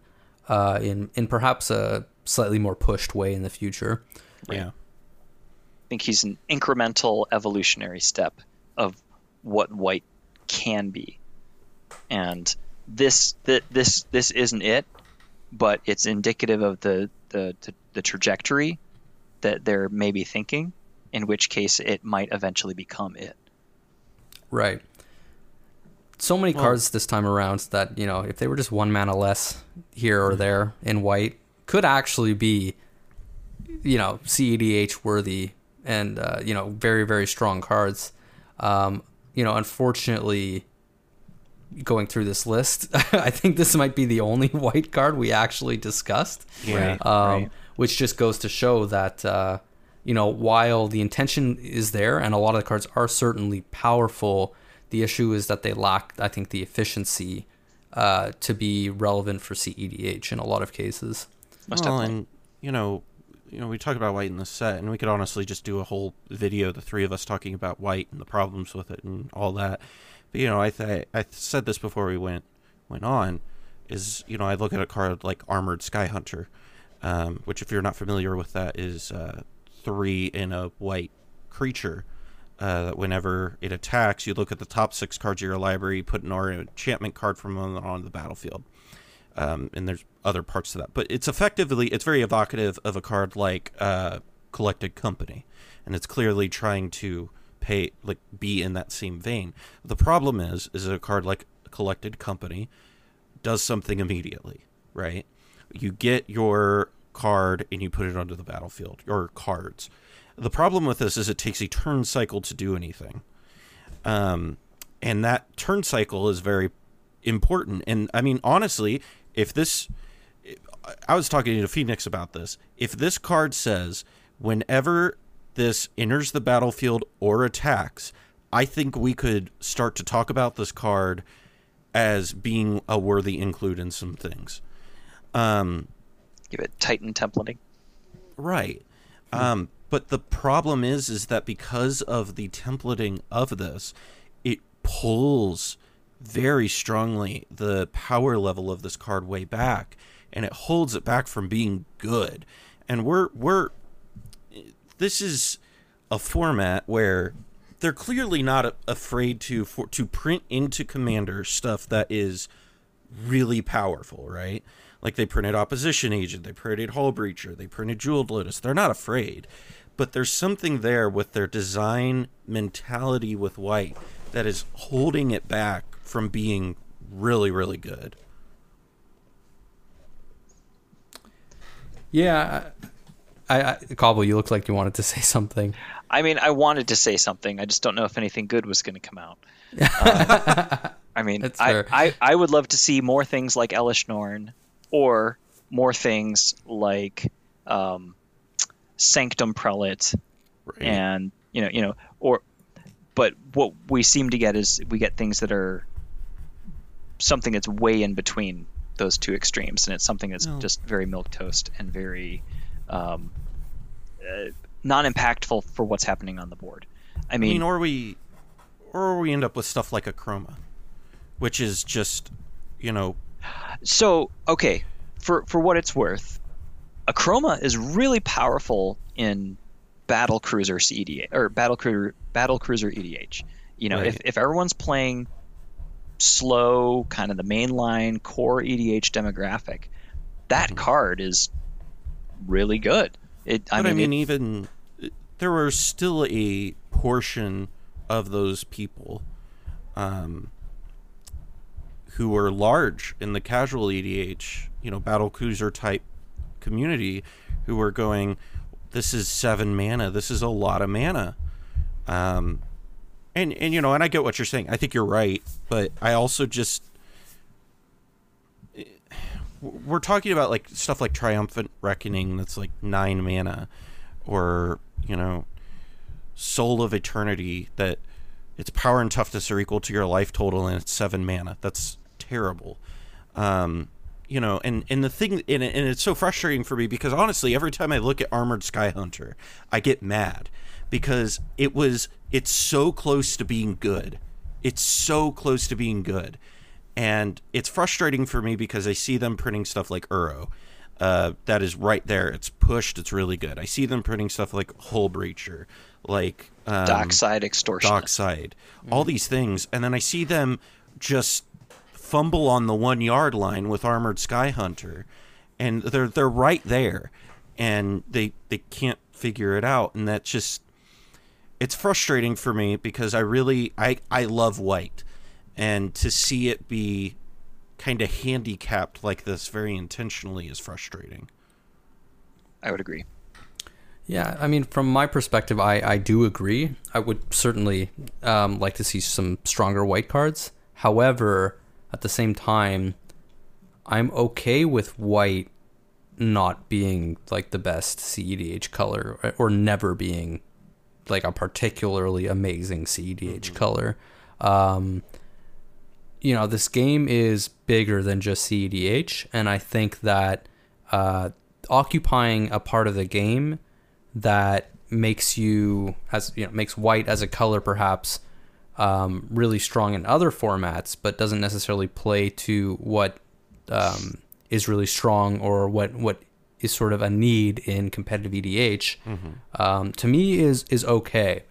C: uh, in in perhaps a slightly more pushed way in the future.
A: Yeah.
B: I think he's an incremental evolutionary step of what white can be. And this th- this this isn't it, but it's indicative of the the, the, the trajectory that they're maybe thinking, in which case it might eventually become it.
C: Right. So many
A: Well-
C: cards this time around that, you know, if they were just one mana less here or there in white, could actually be, you know, CEDH worthy and, uh, you know, very, very strong cards. Um, you know, unfortunately, going through this list, I think this might be the only white card we actually discussed
A: Yeah.
B: Right.
C: um,
B: right.
C: which just goes to show that uh, you know while the intention is there and a lot of the cards are certainly powerful, the issue is that they lack, I think, the efficiency uh, to be relevant for CEDH in a lot of cases.
B: Most
A: well,
B: definitely.
A: and you know, you know, we talk about white in the set, and we could honestly just do a whole video, the three of us talking about white and the problems with it and all that. But you know, I th- I said this before we went went on, is you know, I look at a card like Armored Skyhunter, um, which if you're not familiar with that is uh, three in a white creature. Uh, that whenever it attacks, you look at the top six cards of your library, you put an or enchantment card from them on the battlefield. um, and there's other parts to that. But it's effectively it's very evocative of a card like uh, Collected Company, and it's clearly trying to pay like be in that same vein. The problem is is a card like Collected Company does something immediately, right? You get your card and you put it onto the battlefield, or cards. The problem with this is it takes a turn cycle to do anything. Um, and that turn cycle is very important. And I mean, honestly, if this, I was talking to Phoenix about this. If this card says whenever this enters the battlefield or attacks, I think we could start to talk about this card as being a worthy include in some things. Um,
B: Give it Titan templating.
A: Right. Um, but the problem is, is that because of the templating of this, it pulls very strongly the power level of this card way back, and it holds it back from being good. And we're we're this is a format where they're clearly not afraid to for, to print into commander stuff that is really powerful, right? Like they printed opposition agent, they printed hull breacher, they printed jeweled lotus. They're not afraid, but there's something there with their design mentality with white that is holding it back from being really, really good.
C: Yeah, I, I, Cobble, you look like you wanted to say something.
B: I mean, I wanted to say something. I just don't know if anything good was going to come out. Uh, I mean, I. I, I would love to see more things like Elesh Norn or more things like um, Sanctum Prelate
A: Right.
B: and you know you know or but what we seem to get is we get things that are something that's way in between those two extremes and it's something that's
A: No.
B: just very milk toast and very um, uh, non-impactful for what's happening on the board i
A: I
B: mean,
A: mean, or we, or we end up with stuff like Akroma, which is just, you know,
B: so okay for for what it's worth Akroma is really powerful in battle cruiser EDH or battle cruiser battle cruiser edh you know if,
A: Right.
B: if everyone's playing slow kind of the mainline core edh demographic that
A: Mm-hmm.
B: card is really good it i
A: but I
B: mean,
A: mean,
B: it-
A: even there were still a portion of those people, um, who were large in the casual EDH, you know, battle cruiser type community, who were going, "This is seven mana. This is a lot of mana." Um, and and you know, and I get what you're saying. I think you're right, but I also just we're talking about like stuff like triumphant reckoning that's like nine mana or you know soul of eternity that its power and toughness are equal to your life total and it's seven mana that's terrible um you know and and the thing and, and it's so frustrating for me because honestly every time i look at armored skyhunter i get mad because it was it's so close to being good it's so close to being good and it's frustrating for me because I see them printing stuff like Uro. Uh, that is right there. It's pushed. It's really good. I see them printing stuff like Hull Breacher, like um,
B: dockside extortion
A: Dockside, all these things, and then I see them just fumble on the one yard line with Armored Skyhunter, and they're they're right there, and they they can't figure it out, and that just it's frustrating for me because I really I I love white, and to see it be kind of handicapped like this very intentionally is frustrating.
B: i would agree
C: Yeah, I mean, from my perspective, I, I do agree. I would certainly um, like to see some stronger white cards. However, at the same time, I'm okay with white not being like the best CEDH color or- or never being like a particularly amazing CEDH color. Um, you know, this game is bigger than just CEDH, and I think that uh, occupying a part of the game that makes you as you know makes white as a color perhaps um, really strong in other formats, but doesn't necessarily play to what um, is really strong or what what is sort of a need in competitive EDH. Um, to me, is is okay.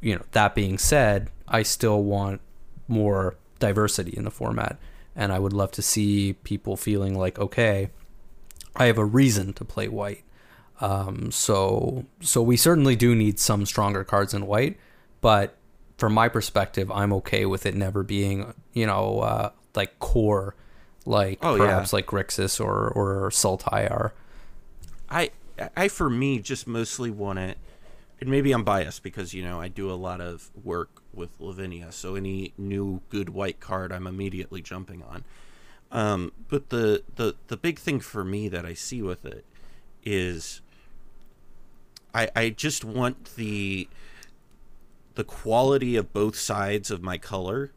C: You know, that being said, I still want more diversity in the format. and I would love to see people feeling like, okay, I have a reason to play white. Um, so so we certainly do need some stronger cards in white, but from my perspective, I'm okay with it never being, you know, uh, like core, like
A: Oh,
C: perhaps
A: yeah.
C: like Grixis or or Sultai are.
A: I I for me just mostly want it and maybe I'm biased because you know I do a lot of work with Lavinia, so any new good white card I'm immediately jumping on. Um, but the, the the big thing for me that I see with it is I I just want the the quality of both sides of my color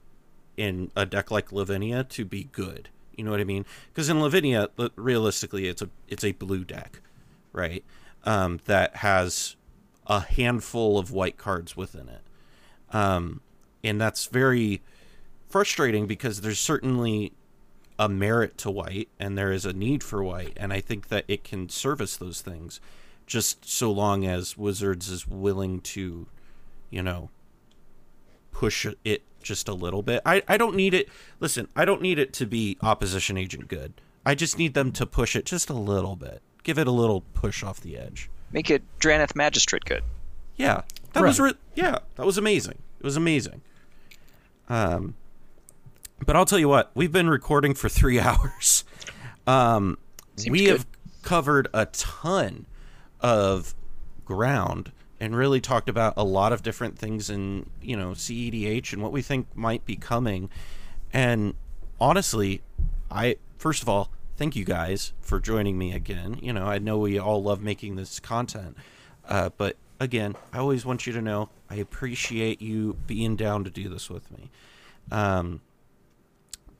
A: in a deck like Lavinia to be good. You know what I mean? Because in Lavinia, realistically, it's a it's a blue deck, right? Um, that has a handful of white cards within it, um, and that's very frustrating because there's certainly a merit to white and there is a need for white, and I think that it can service those things, just so long as Wizards is willing to, you know, push it just a little bit. I, I don't need it. Listen, I don't need it to be opposition agent good. I just need them to push it just a little bit. Give it a little push off the edge.
B: Make it Drannith Magistrate good.
A: Yeah, that was re- yeah, that was amazing. It was amazing. Um, but I'll tell you what, we've been recording for three hours. Um,
B: Seems
A: we
B: good.
A: have covered a ton of ground and really talked about a lot of different things in you know CEDH and what we think might be coming. And honestly, I first of all thank you guys for joining me again. You know, I know we all love making this content, uh, but again, I always want you to know I appreciate you being down to do this with me. Um,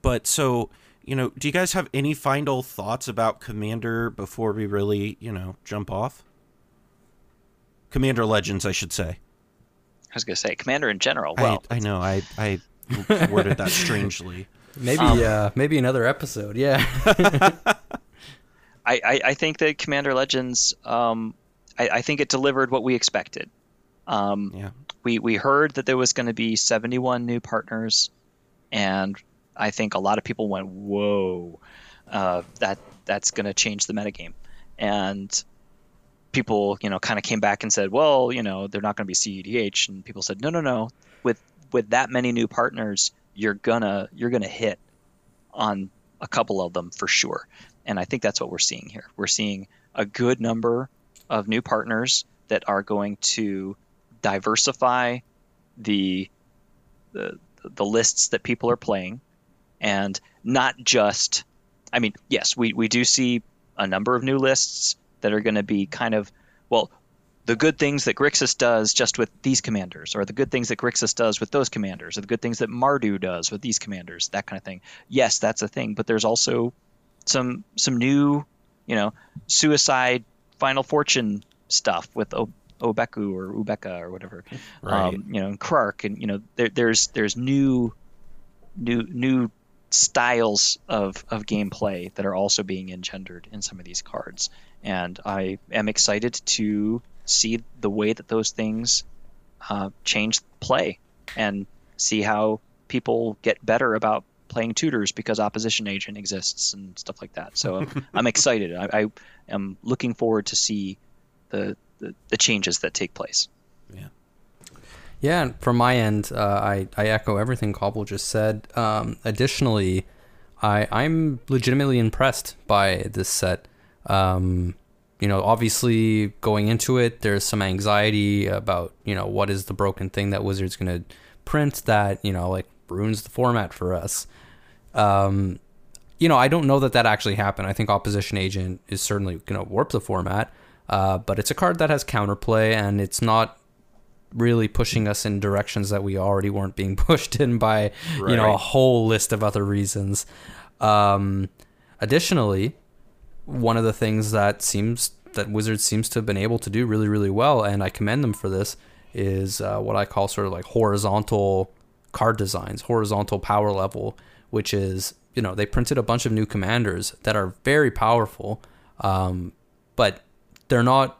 A: but so you know, do you guys have any final thoughts about Commander before we really you know jump off? Commander Legends, I should say.
B: I was gonna say Commander in general. Well,
A: I, I know I I worded that strangely.
C: Maybe
B: Um,
C: uh, maybe another episode. Yeah.
B: I, I, I think that Commander Legends, um, I, I think it delivered what we expected. Um,
A: Yeah.
B: we we heard that there was going to be 71 new partners, and I think a lot of people went, "Whoa, uh, that that's going to change the metagame," and people, you know, kind of came back and said, "Well, you know, they're not going to be CEDH," and people said, "No, no, no. With with that many new partners, you're gonna you're gonna hit on a couple of them for sure." And I think that's what we're seeing here. We're seeing a good number of new partners that are going to diversify the the, the lists that people are playing and not just I mean, yes, we, we do see a number of new lists that are going to be kind of well, the good things that Grixis does just with these commanders, or the good things that Grixis does with those commanders, or the good things that Mardu does with these commanders, that kind of thing. Yes, that's a thing, but there's also some some new, you know, suicide Final Fortune stuff with o- Obeku or Ubeka or whatever,
A: Right.
B: um, you know, and Krark, and you know, there, there's there's new, new new styles of of gameplay that are also being engendered in some of these cards, and I am excited to see the way that those things uh, change play and see how people get better about playing tutors because opposition agent exists and stuff like that. So I'm excited. I, I am looking forward to see the, the the changes that take place.
C: Yeah, Yeah, and from my end, uh, I, I echo everything Cobble just said. Um, additionally, I, I'm legitimately impressed by this set. Um, you know, obviously going into it, there's some anxiety about, you know, what is the broken thing that Wizards going to print that, you know, like ruins the format for us. Um, you know, I don't know that that actually happened. I think Opposition Agent is certainly going to warp the format, uh, but it's a card that has counterplay and it's not really pushing us in directions that we already weren't being pushed in by you know a whole list of other reasons. Um, additionally, one of the things that seems that Wizards seems to have been able to do really really well, and I commend them for this, is uh, what I call sort of like horizontal card designs, horizontal power level, which is you know they printed a bunch of new commanders that are very powerful, um, but they're not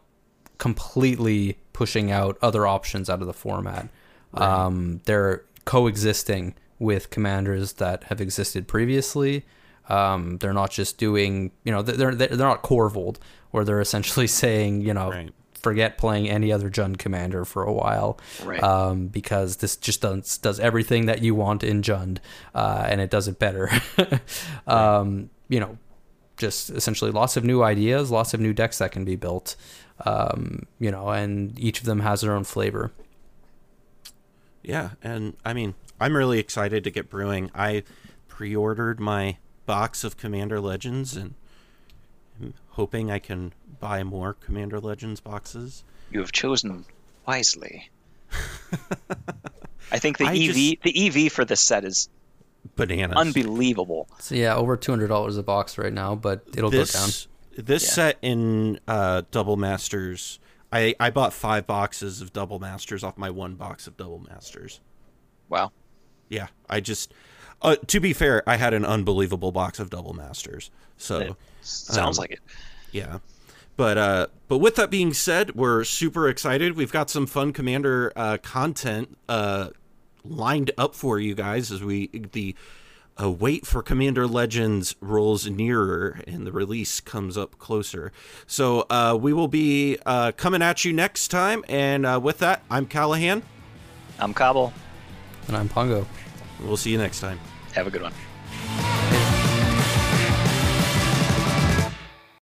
C: completely pushing out other options out of the format. Um, they're coexisting with commanders that have existed previously. Um, they're not just doing, you know, they're they're, they're not Korvold, where they're essentially saying, you know,
A: Right.
C: forget playing any other Jund commander for a while,
B: Right.
C: um, because this just does does everything that you want in Jund, uh, and it does it better. um, you know, just essentially lots of new ideas, lots of new decks that can be built, um, you know, and each of them has their own flavor.
A: Yeah, and I mean, I'm really excited to get brewing. I pre-ordered my box of Commander Legends and I'm hoping I can buy more Commander Legends boxes.
B: You have chosen wisely. I think the
A: I
B: EV
A: just-
B: the EV for this set is
A: Bananas.
B: unbelievable.
C: So yeah, over two hundred dollars a box right now, but it'll go down.
A: this this
B: Yeah.
A: set in uh, Double Masters, I I bought five boxes of Double Masters off my one box of Double Masters.
B: Wow.
A: Yeah, I just. Uh, to be fair, I had an unbelievable box of Double Masters. So.
B: It sounds
A: um,
B: like it.
A: Yeah. But uh but with that being said, we're super excited. We've got some fun commander uh content uh lined up for you guys as we the uh, wait for Commander Legends rolls nearer and the release comes up closer. So uh, we will be uh, coming at you next time. And uh, with that, I'm Callahan.
B: I'm Cobble.
C: And I'm Pongo.
A: We'll see you next time.
B: Have a good one.